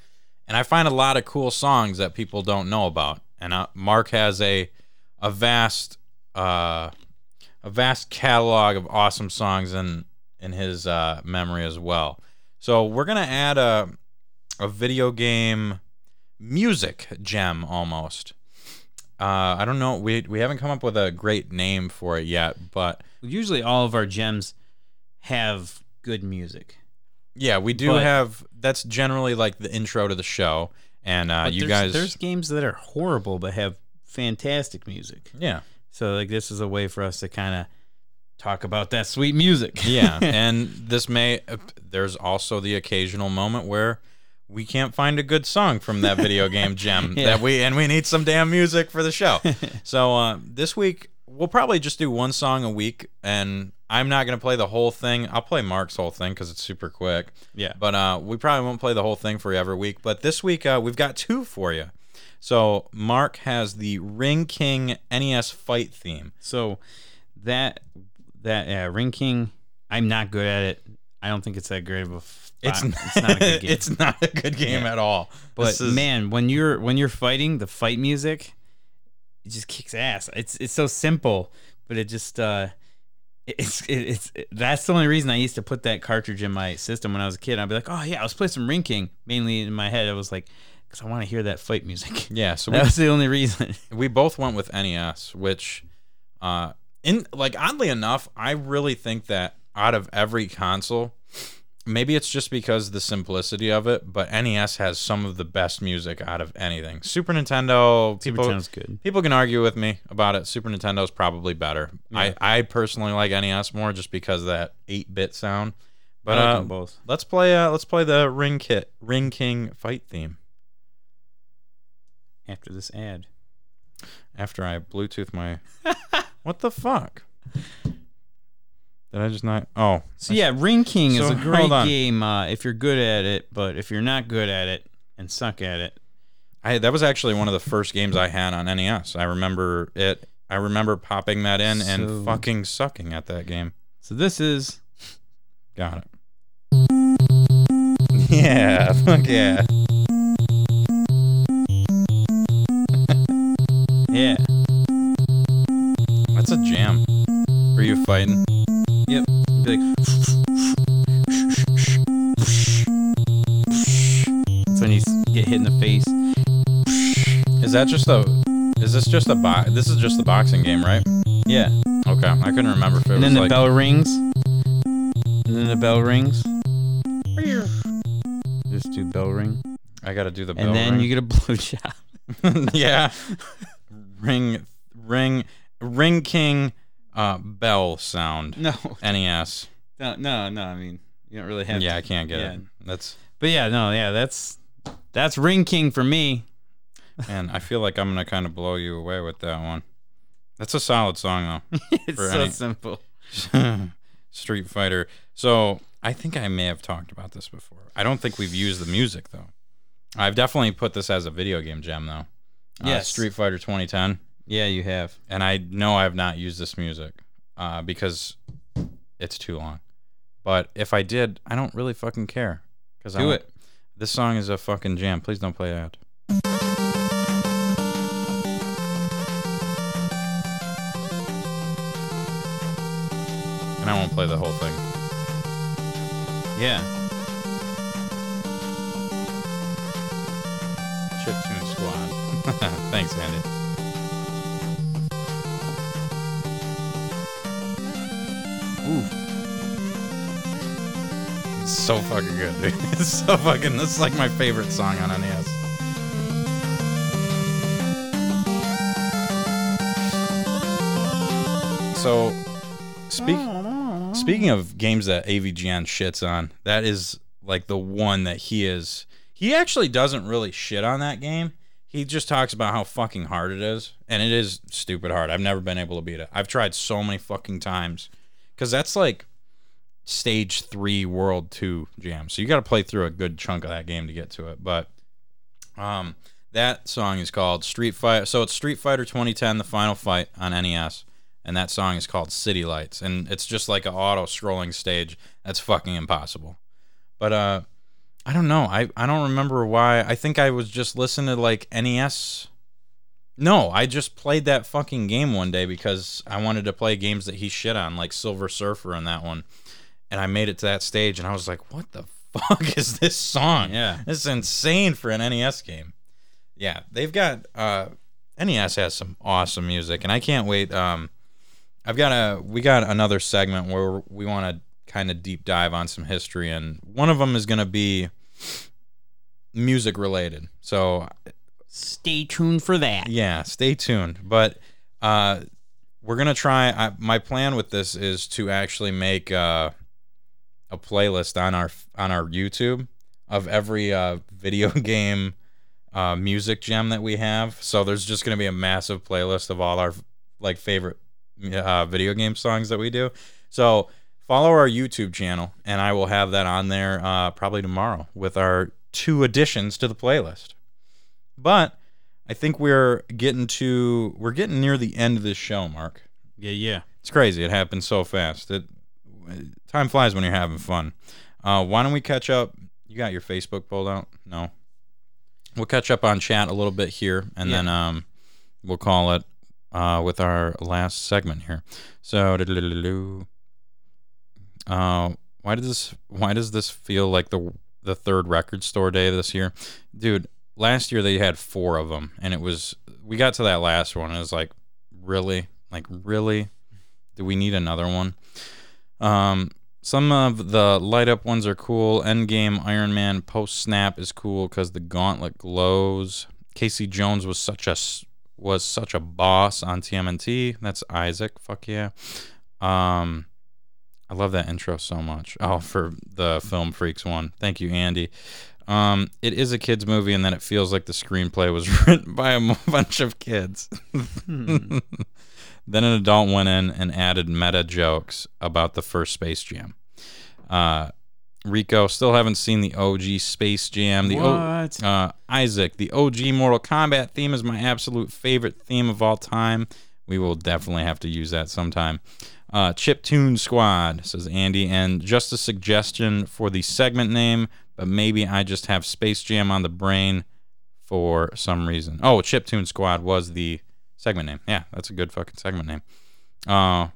and I find a lot of cool songs that people don't know about. And uh, Mark has a a vast uh, a vast catalog of awesome songs in in his uh, memory as well. So we're gonna add a a video game music gem almost. Uh, I don't know. We we haven't come up with a great name for it yet, but Usually, all of our gems have good music. yeah, we do But- have. That's generally like the intro to the show, and uh, you there's, guys, there's games that are horrible but have fantastic music. yeah, So like this is a way for us to kind of talk about that sweet music. yeah, (laughs) and this may. uh, There's also the occasional moment where we can't find a good song from that video (laughs) game gem Yeah. that we and we need some damn music for the show. (laughs) so uh, this week we'll probably just do one song a week, and I'm not gonna play the whole thing. I'll play Mark's whole thing because it's super quick. yeah. But uh, we probably won't play the whole thing for you every week. But this week uh, we've got two for you. So Mark has the Ring King NES fight theme. So that that Ring King, I'm not good at it. I don't think it's that great of a. It's not, it's not a good (laughs) game. it's not a good game Yeah. at all. but is- man, when you're when you're fighting, the fight music it just kicks ass. It's it's so simple, but it just uh, (laughs) it's it, it's it, that's the only reason I used to put that cartridge in my system when I was a kid. I'd be like, oh yeah, I was playing some Ring King. Mainly in my head, I was like, because I want to hear that fight music. (laughs) Yeah, so we That was the only reason. we both went with NES, which, uh, in like oddly enough, I really think that out of every console, maybe it's just because of the simplicity of it, but NES has some of the best music out of anything. Super Nintendo, Super people, Nintendo's good. people can argue with me about it. Super Nintendo's probably better. I, I personally like NES more just because of that eight bit sound. But I like uh, them both. let's play. Uh, let's play the Ring Kit Ring King fight theme After this ad, after I Bluetooth my. (laughs) what the fuck? Did I just not? Oh, so yeah, Ring King is a great game uh, if you're good at it, but if you're not good at it and suck at it, I that was actually one of the first games I had on NES. I remember it. I remember popping that in So- and fucking sucking at that game. so this is Got it. (laughs) Yeah, fuck yeah. (laughs) yeah, That's a jam. Are you fighting? Yep. Be like, That's (laughs) when you get hit in the face. Is that just a? Is this just a box? This is just the boxing game, right? Yeah, Okay, I couldn't remember if it and was then the like. bell rings, and then the bell rings. (sighs) Just do bell ring, I gotta do the bell. and then ring. you get a blue job. (laughs) (laughs) yeah. ring, ring, ring king, uh, bell sound. No, NES. no, no, no. I mean, you don't really have. Yeah, to- I can't get yeah. it. That's But yeah, no, yeah, that's that's Ring King for me. (laughs) and I feel like I'm gonna kind of blow you away with that one. That's a solid song though. (laughs) it's so any- simple. (laughs) Street Fighter. So I think I may have talked about this before. I don't think we've used the music though. I've definitely put this as a video game gem though. Uh, Yes. Street Fighter 2010. Yeah, you have. and I know I have not used this music uh, because it's too long. But if I did, I don't really fucking care. Cause I Do want- it. This song is a fucking jam. Please don't play that. And I won't play the whole thing. Yeah. Chiptune Squad. (laughs) Thanks, Andy. Ooh. It's so fucking good, dude. (laughs) It's so fucking. This is like my favorite song on NES. So, speak, speaking of games that AVGN shits on, that is like the one that he is. He actually doesn't really shit on that game. He just talks about how fucking hard it is, and it is stupid hard. I've never been able to beat it. I've tried so many fucking times, because that's like stage three world two jam. So you got to play through a good chunk of that game to get to it. But um that song is called street fighter so it's street fighter 2010 the final fight on nes and that song is called city lights. And it's just like an auto scrolling stage. That's fucking impossible. But uh i don't know. I i don't remember why. I think i was just listening to like nes no, I just played that fucking game one day because I wanted to play games that he shit on, like Silver Surfer and that one and I made it to that stage, and I was like, "What the (laughs) fuck is this song? Yeah. this is insane for an NES game." Yeah, they've got uh, NES has some awesome music, and I can't wait. Um, I've got a we got another segment where we want to kind of deep dive on some history, and one of them is going to be music related. So Stay tuned for that. yeah, stay tuned. But uh, we're gonna try. I, my plan with this is to actually make uh, a playlist on our on our YouTube of every uh, video (laughs) game uh, music gem that we have. So there's just gonna be a massive playlist of all our like favorite uh, video game songs that we do. So follow our YouTube channel, and I will have that on there uh, probably tomorrow with our two additions to the playlist. But I think we're getting to we're getting near the end of this show, Mark. Yeah, yeah. It's crazy. It happens so fast. It time flies when you're having fun. Uh, why don't we catch up? You got your Facebook pulled out? No. We'll catch up on chat a little bit here, and Yeah. then um, we'll call it. uh, with our last segment here. So, uh, why does this why does this feel like the the third record store day this year, dude? Last year they had four of them, and it was we got to that last one. And it was like, really, like really, do we need another one? Um, some of the light up ones are cool. Endgame Iron Man post snap is cool because the gauntlet glows. Casey Jones was such a was such a boss on TMNT. That's Isaac. Fuck yeah. Um, I love that intro so much. Oh, for the Film Freaks one. Thank you, Andy. Um, it is a kids movie, and then it feels like the screenplay was (laughs) written by a (laughs) bunch of kids. (laughs) then an adult went in and added meta jokes about the first Space Jam. Uh, Rico still haven't seen the OG Space Jam. The O- What? uh, Isaac, the OG Mortal Kombat theme is my absolute favorite theme of all time. We will definitely have to use that sometime. Uh, Chip Tune Squad says Andy, and just a suggestion for the segment name, but maybe I just have Space Jam on the brain for some reason. Oh, Chip Tune Squad was the segment name. Yeah, that's a good fucking segment name. Uh,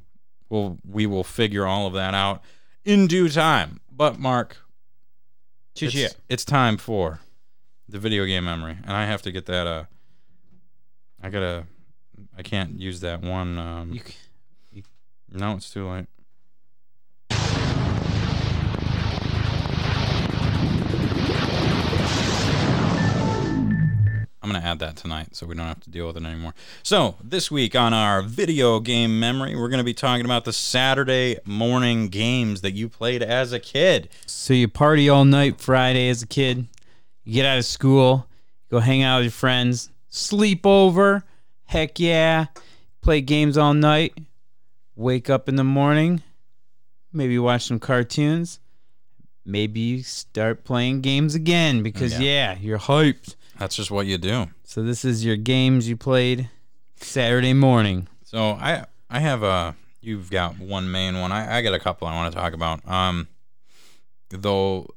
well, we will figure all of that out in due time. But Mark, it's, it's time for the video game memory, and I have to get that. Uh, I gotta. I can't use that one. Um, You no, it's too late. I'm gonna add that tonight, so we don't have to deal with it anymore. So this week on our video game memory, we're gonna be talking about the Saturday morning games that you played as a kid. So you party all night Friday as a kid. You get out of school, go hang out with your friends, sleep over. Heck yeah. Play games all night. Wake up in the morning. Maybe watch some cartoons. Maybe start playing games again because Yeah. yeah, you're hyped. That's just what you do. So this is your games you played Saturday morning. So I I have a you've got one main one. I, I got a couple I want to talk about. Um though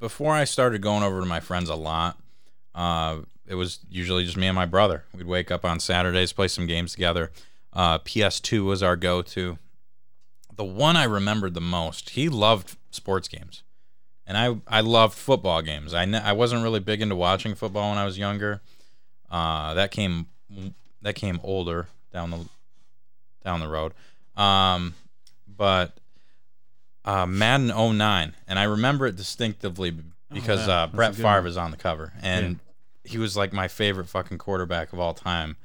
before I started going over to my friends a lot, uh it was usually just me and my brother. We'd wake up on Saturdays, play some games together. Uh PS2 was our go-to. The one I remembered the most, he loved sports games. And I I loved football games. I ne- I wasn't really big into watching football when I was younger. Uh, that came that came older down the down the road. Um, but uh, Madden 09, and I remember it distinctively because yeah, uh, Brett Favre is on the cover, and he was like my favorite fucking quarterback of all time.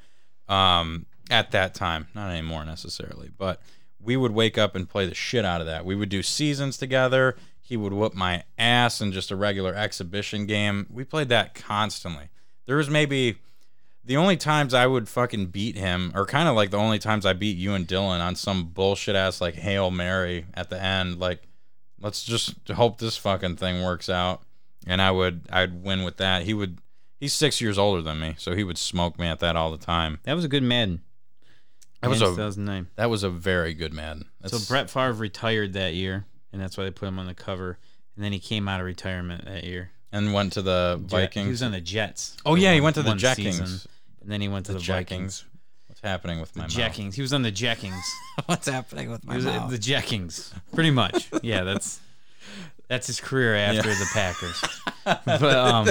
Um, at that time, not anymore necessarily, but we would wake up and play the shit out of that. We would do seasons together. He would whoop my ass in just a regular exhibition game. We played that constantly. There was maybe the only times I would fucking beat him, or kind of like the only times I beat you and Dylan on some bullshit ass like Hail Mary at the end. Like, let's just hope this fucking thing works out. And I would, I'd win with that. He would, he's six years older than me, so he would smoke me at that all the time. That was a good Madden. That was a, 2009. that was a very good Madden. So Brett Favre retired that year, and that's why they put him on the cover. And then he came out of retirement that year. and went to the Jet- Vikings. He was on the Jets. oh yeah, he went to the Jackings. and then he went to The the. Vikings. What's happening with my The mouth? Jackings. He was on the Jackings. (laughs) What's happening with He my was mouth? the Jackings. Pretty much. Yeah, that's that's his career (laughs) after Yeah. the Packers. (laughs) But um,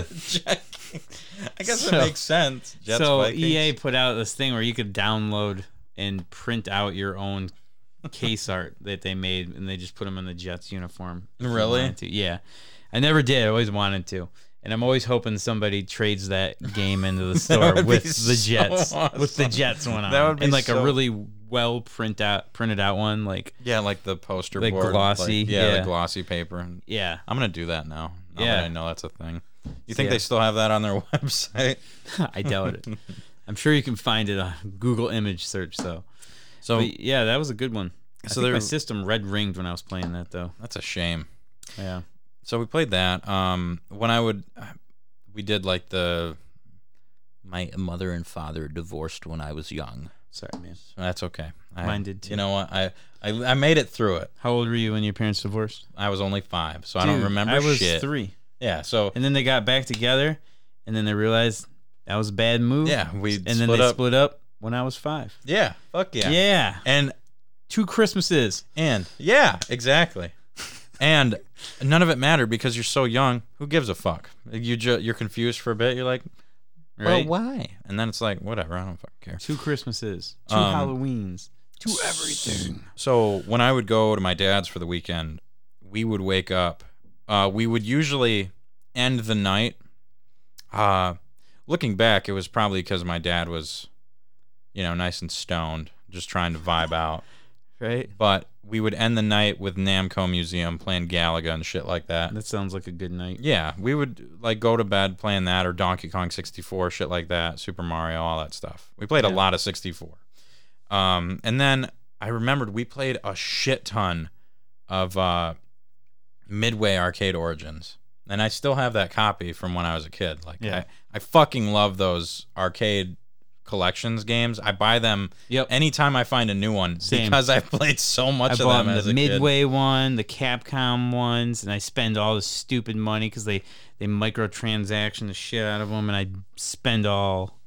I guess So- it makes sense. Jets, so Vikings. EA put out this thing where you could download and print out your own case art that they made, and they just put them in the Jets uniform. Really? Yeah. I never did. I always wanted to. And I'm always hoping somebody trades that game into the (laughs) store with the so Jets, with the. Jets one on, That would be and like so- a really well print out, printed out one. Like, Yeah, like the poster Like board, glossy, like- yeah, yeah. the glossy paper. yeah, I'm gonna do that now. Now Yeah. that I know that's a thing. You think Yeah. they still have that on their (laughs) website? (laughs) I doubt it. I'm sure you can find it on Google image search though. So But yeah, that was a good one. I So my system red ringed when I was playing that though. that's a shame. Yeah. So we played that. Um, when I would, we did like the. My mother and father divorced when I was young. Sorry, man. That's okay. I, Mine did, too. You know what? I, I I made it through it. How old were you when your parents divorced? I was only five, so I don't remember I was shit. three, Yeah. So and then they got back together, and then they realized That was a bad move. Yeah, we and then they up. split up when I was five. Yeah, fuck yeah. Yeah. And Two Christmases. and yeah, exactly. and none of it mattered because you're so young. Who gives a fuck? You ju- you're confused for a bit. You're like, Right. well, why? And then it's like, whatever. I don't fucking care. Two Christmases. Two Um, Halloweens. Two everything. So when I would go to my dad's for the weekend, we would wake up. Uh, we would usually end the night. Uh, looking back, it was probably because my dad was, you know, nice and stoned, just trying to vibe out. Right? But we would end the night with Namco Museum playing Galaga and shit like that. That sounds like a good night. Yeah, we would like go to bed playing that or Donkey Kong 64, shit like that, Super Mario, all that stuff. We played a lot of 64. Um, and then I remembered we played a shit ton of uh, Midway Arcade Origins. And I still have that copy from when I was a kid. Like, Yeah. I, I fucking love those arcade collections games. I buy them Yep. anytime I find a new one Same. because I've played so much I of them as the a kid. Midway one, the Capcom ones, and I spend all the stupid money because they they microtransaction the shit out of them, and I spend all.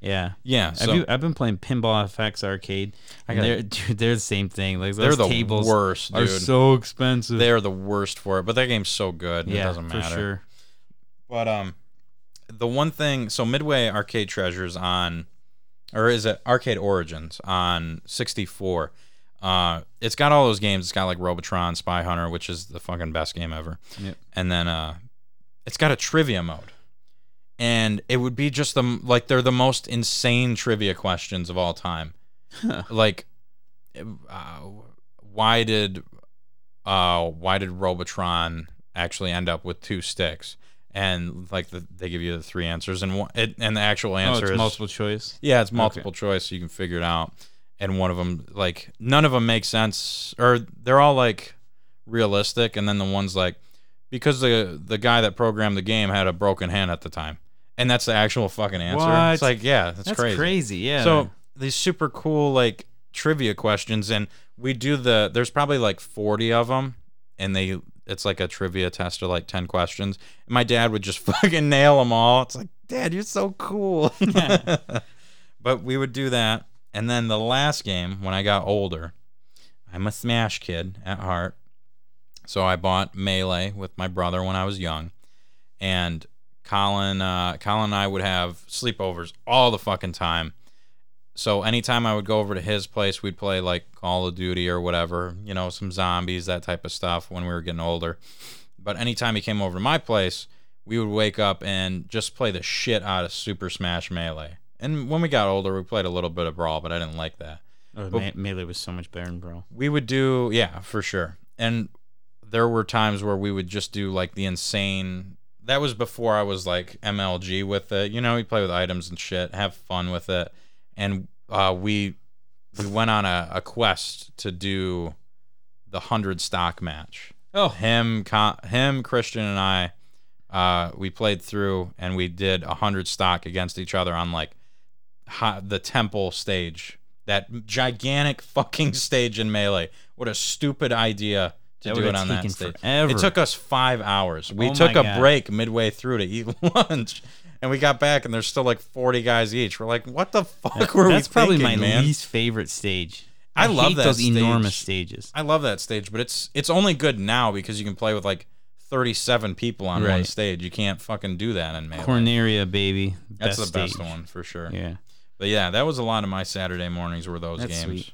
Yeah, Yeah, I've, so u- I've been playing Pinball FX Arcade. I And got- they're (laughs) dude, they're the same thing. Like they're those the tables worst, are so expensive. They're the worst for it, but that game's so good. yeah, it doesn't matter. for sure. But um, the one thing, so Midway Arcade Treasures on, or is it Arcade Origins on 64? Uh, it's got all those games. It's got like Robotron, Spy Hunter, which is the fucking best game ever. Yep. And then uh, it's got a trivia mode, and it would be just the like they're the most insane trivia questions of all time. Like, uh, why did uh, why did Robotron actually end up with two sticks? And like the, they give you the three answers, and one, it, and the actual Oh, answer it's is multiple choice. yeah, it's multiple choice, so you can figure it out. And one of them, like, none of them make sense, or they're all like realistic. And then the one's like, because the the guy that programmed the game had a broken hand at the time, and that's the actual fucking answer. What? It's like, yeah, that's, That's crazy. crazy. Yeah. So these super cool like trivia questions, and we do the. There's probably like 40 of them, and they it's like a trivia test of like 10 questions. And my dad would just (laughs) fucking nail them all. It's like, Dad, you're so cool. (laughs) but we would do that, and then the last game when I got older, I'm a Smash kid at heart, so I bought Melee with my brother when I was young, and Colin, uh, Colin and I would have sleepovers all the fucking time. So anytime I would go over to his place, we'd play like Call of Duty or whatever, you know, some zombies, that type of stuff when we were getting older. But anytime he came over to my place, we would wake up and just play the shit out of Super Smash Melee. And when we got older, we played a little bit of Brawl, but I didn't like that oh, Me- Melee was so much better than Brawl. we would do yeah for sure and there were times where we would just do like the insane that was before i was like mlg with it you know we play with items and shit have fun with it and uh, we we went on a, a quest to do the 100 stock match. Oh, him Con- him christian and i uh, we played through and we did a 100 stock against each other on like the temple stage that gigantic fucking (laughs) stage in melee. What a stupid idea to That do it on that stage. Forever. it took us five hours. We Oh took a God. break midway through to eat (laughs) lunch and we got back and there's still like 40 guys each we're like what the fuck were that's we probably thinking, my man least favorite stage. I love hate that those stage. enormous stages. I love that stage, but it's it's only good now because you can play with like 37 people on one stage. You can't fucking do that in Melee. Corneria, baby. That's best the best stage. one for sure. Yeah. But yeah, that was a lot of my Saturday mornings were those That's games. sweet.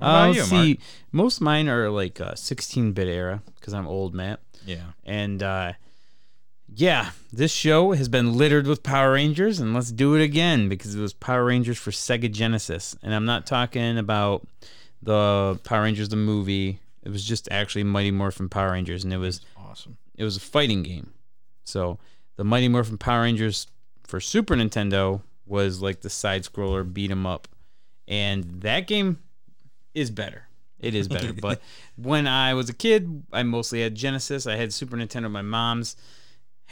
Uh, you, let's Mark? see. Most of mine are like uh, 16-bit era because I'm old, Matt. Yeah. And uh, yeah, this show has been littered with Power Rangers, and let's do it again because it was Power Rangers for Sega Genesis. And I'm not talking about the Power Rangers the movie. It was just actually Mighty Morphin Power Rangers, and it was Awesome. it was a fighting game. So the Mighty Morphin Power Rangers for Super Nintendo was like the side scroller beat 'em up, and that game is better. It is better. (laughs) but when I was a kid, I mostly had Genesis. I had Super Nintendo. My mom's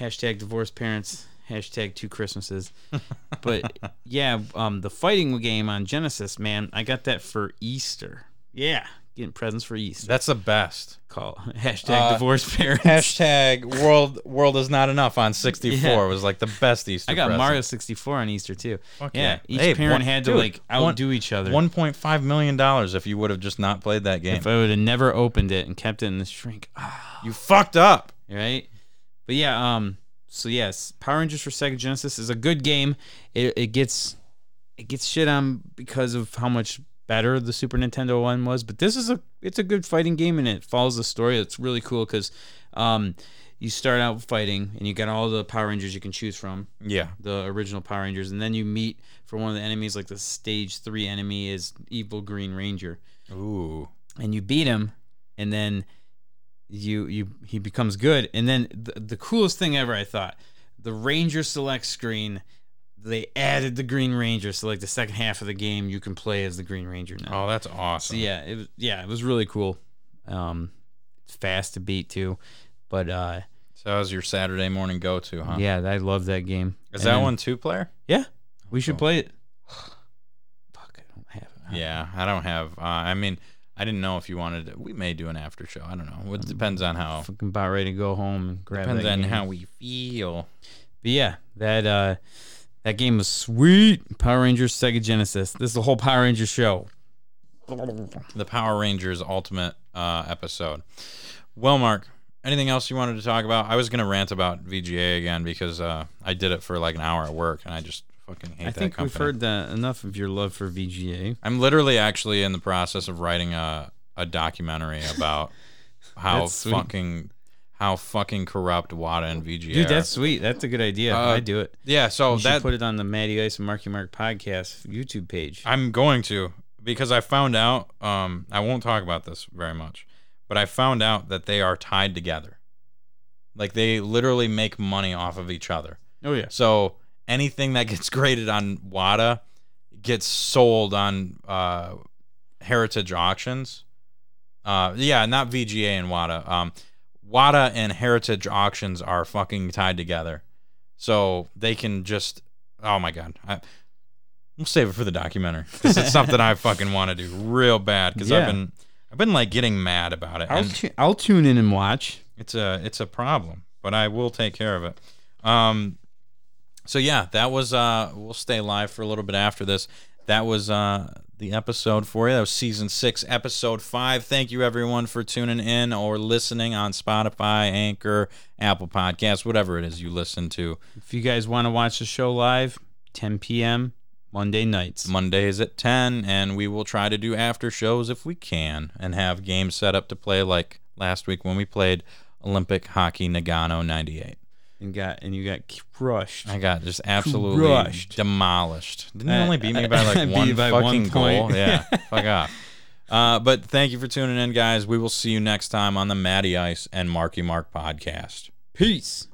hashtag divorced parents. Hashtag two Christmases. (laughs) But yeah, um, the fighting game on Genesis, man, I got that for Easter. Yeah, getting presents for Easter. That's the best. Call (laughs) hashtag Uh, divorce parents. Hashtag world world is not enough on 64 Yeah. was like the best Easter I got present. Mario 64 on Easter too. Fuck yeah, yeah. each Hey, parent one- had to dude, like one- outdo each other. 1.5 million dollars if you would have just not played that game. if I would have never opened it and kept it in the shrink, ah, (sighs) you fucked up. right? But yeah, um, so yes, Power Rangers for Sega Genesis is a good game. It, it gets it gets shit on because of how much better the Super Nintendo one was, but this is a it's a good fighting game and it follows the story. It's really cool because um, you start out fighting and you got all the Power Rangers you can choose from. Yeah. the original Power Rangers, and then you meet for one of the enemies, like the stage three enemy is Evil Green Ranger, Ooh. and you beat him, and then you you he becomes good, and then the, the coolest thing ever, I thought, the Ranger Select screen. They added the Green Ranger, so like the second half of the game, you can play as the Green Ranger now. Oh, that's So awesome. yeah, it was yeah, it was really cool. Um, it's fast to beat too, but uh, So that was your Saturday morning go to, huh? yeah, I love that game. Is And that then- one two player? Yeah, we should cool. play it. (sighs) Fuck, I don't have it. Yeah, I don't have. Uh, I mean, I didn't know if you wanted. To, we may do an after show. I don't know. It depends on how. fucking about ready to go home and grab Depends on game. how we feel. But yeah, that uh, that game was sweet. Power Rangers Sega Genesis. This is the whole Power Rangers show. The Power Rangers Ultimate uh, episode. Well, Mark, anything else you wanted to talk about? I was gonna rant about VGA again because uh, I did it for like an hour at work and I just fucking hate I that think company. we've heard that enough of your love for VGA. I'm literally actually in the process of writing a a documentary about (laughs) how That's sweet. fucking how fucking corrupt Wata and VGA. Dude, are. that's sweet. That's a good idea. Uh, I do it. yeah. So You should that put it on the Matty Ice and Marky Mark podcast YouTube page. I'm going to because I found out. Um, I won't talk about this very much, but I found out that they are tied together. Like they literally make money off of each other. oh yeah. So anything that gets (laughs) graded on Wata gets sold on uh, Heritage Auctions. Uh, yeah, not VGA and Wata. Um, Wata and Heritage Auctions are fucking tied together, so they can just. Oh my god, I, we'll save it for the documentary (laughs) because it's something I fucking want to do real bad because I've been I've been like getting mad about it. I'll tu- I'll tune in and watch. it's a it's a problem, but I will take care of it. Um, so yeah, that was uh, we'll stay live for a little bit after this. That was uh the episode for you. That was season six, episode five. Thank you everyone for tuning in or listening on Spotify, Anchor, Apple Podcasts, whatever it is you listen to. If you guys want to watch the show live, 10 p.m. Monday nights. Mondays at ten, and we will try to do after shows if we can, and have games set up to play like last week when we played Olympic Hockey Nagano '98. And got and you got crushed. I got just absolutely Crushed. demolished. Didn't only beat me by like (laughs) one by fucking one goal? Yeah, (laughs) fuck off. Uh, but thank you for tuning in, guys. We will see you next time on the Matty Ice and Marky Mark podcast. Peace.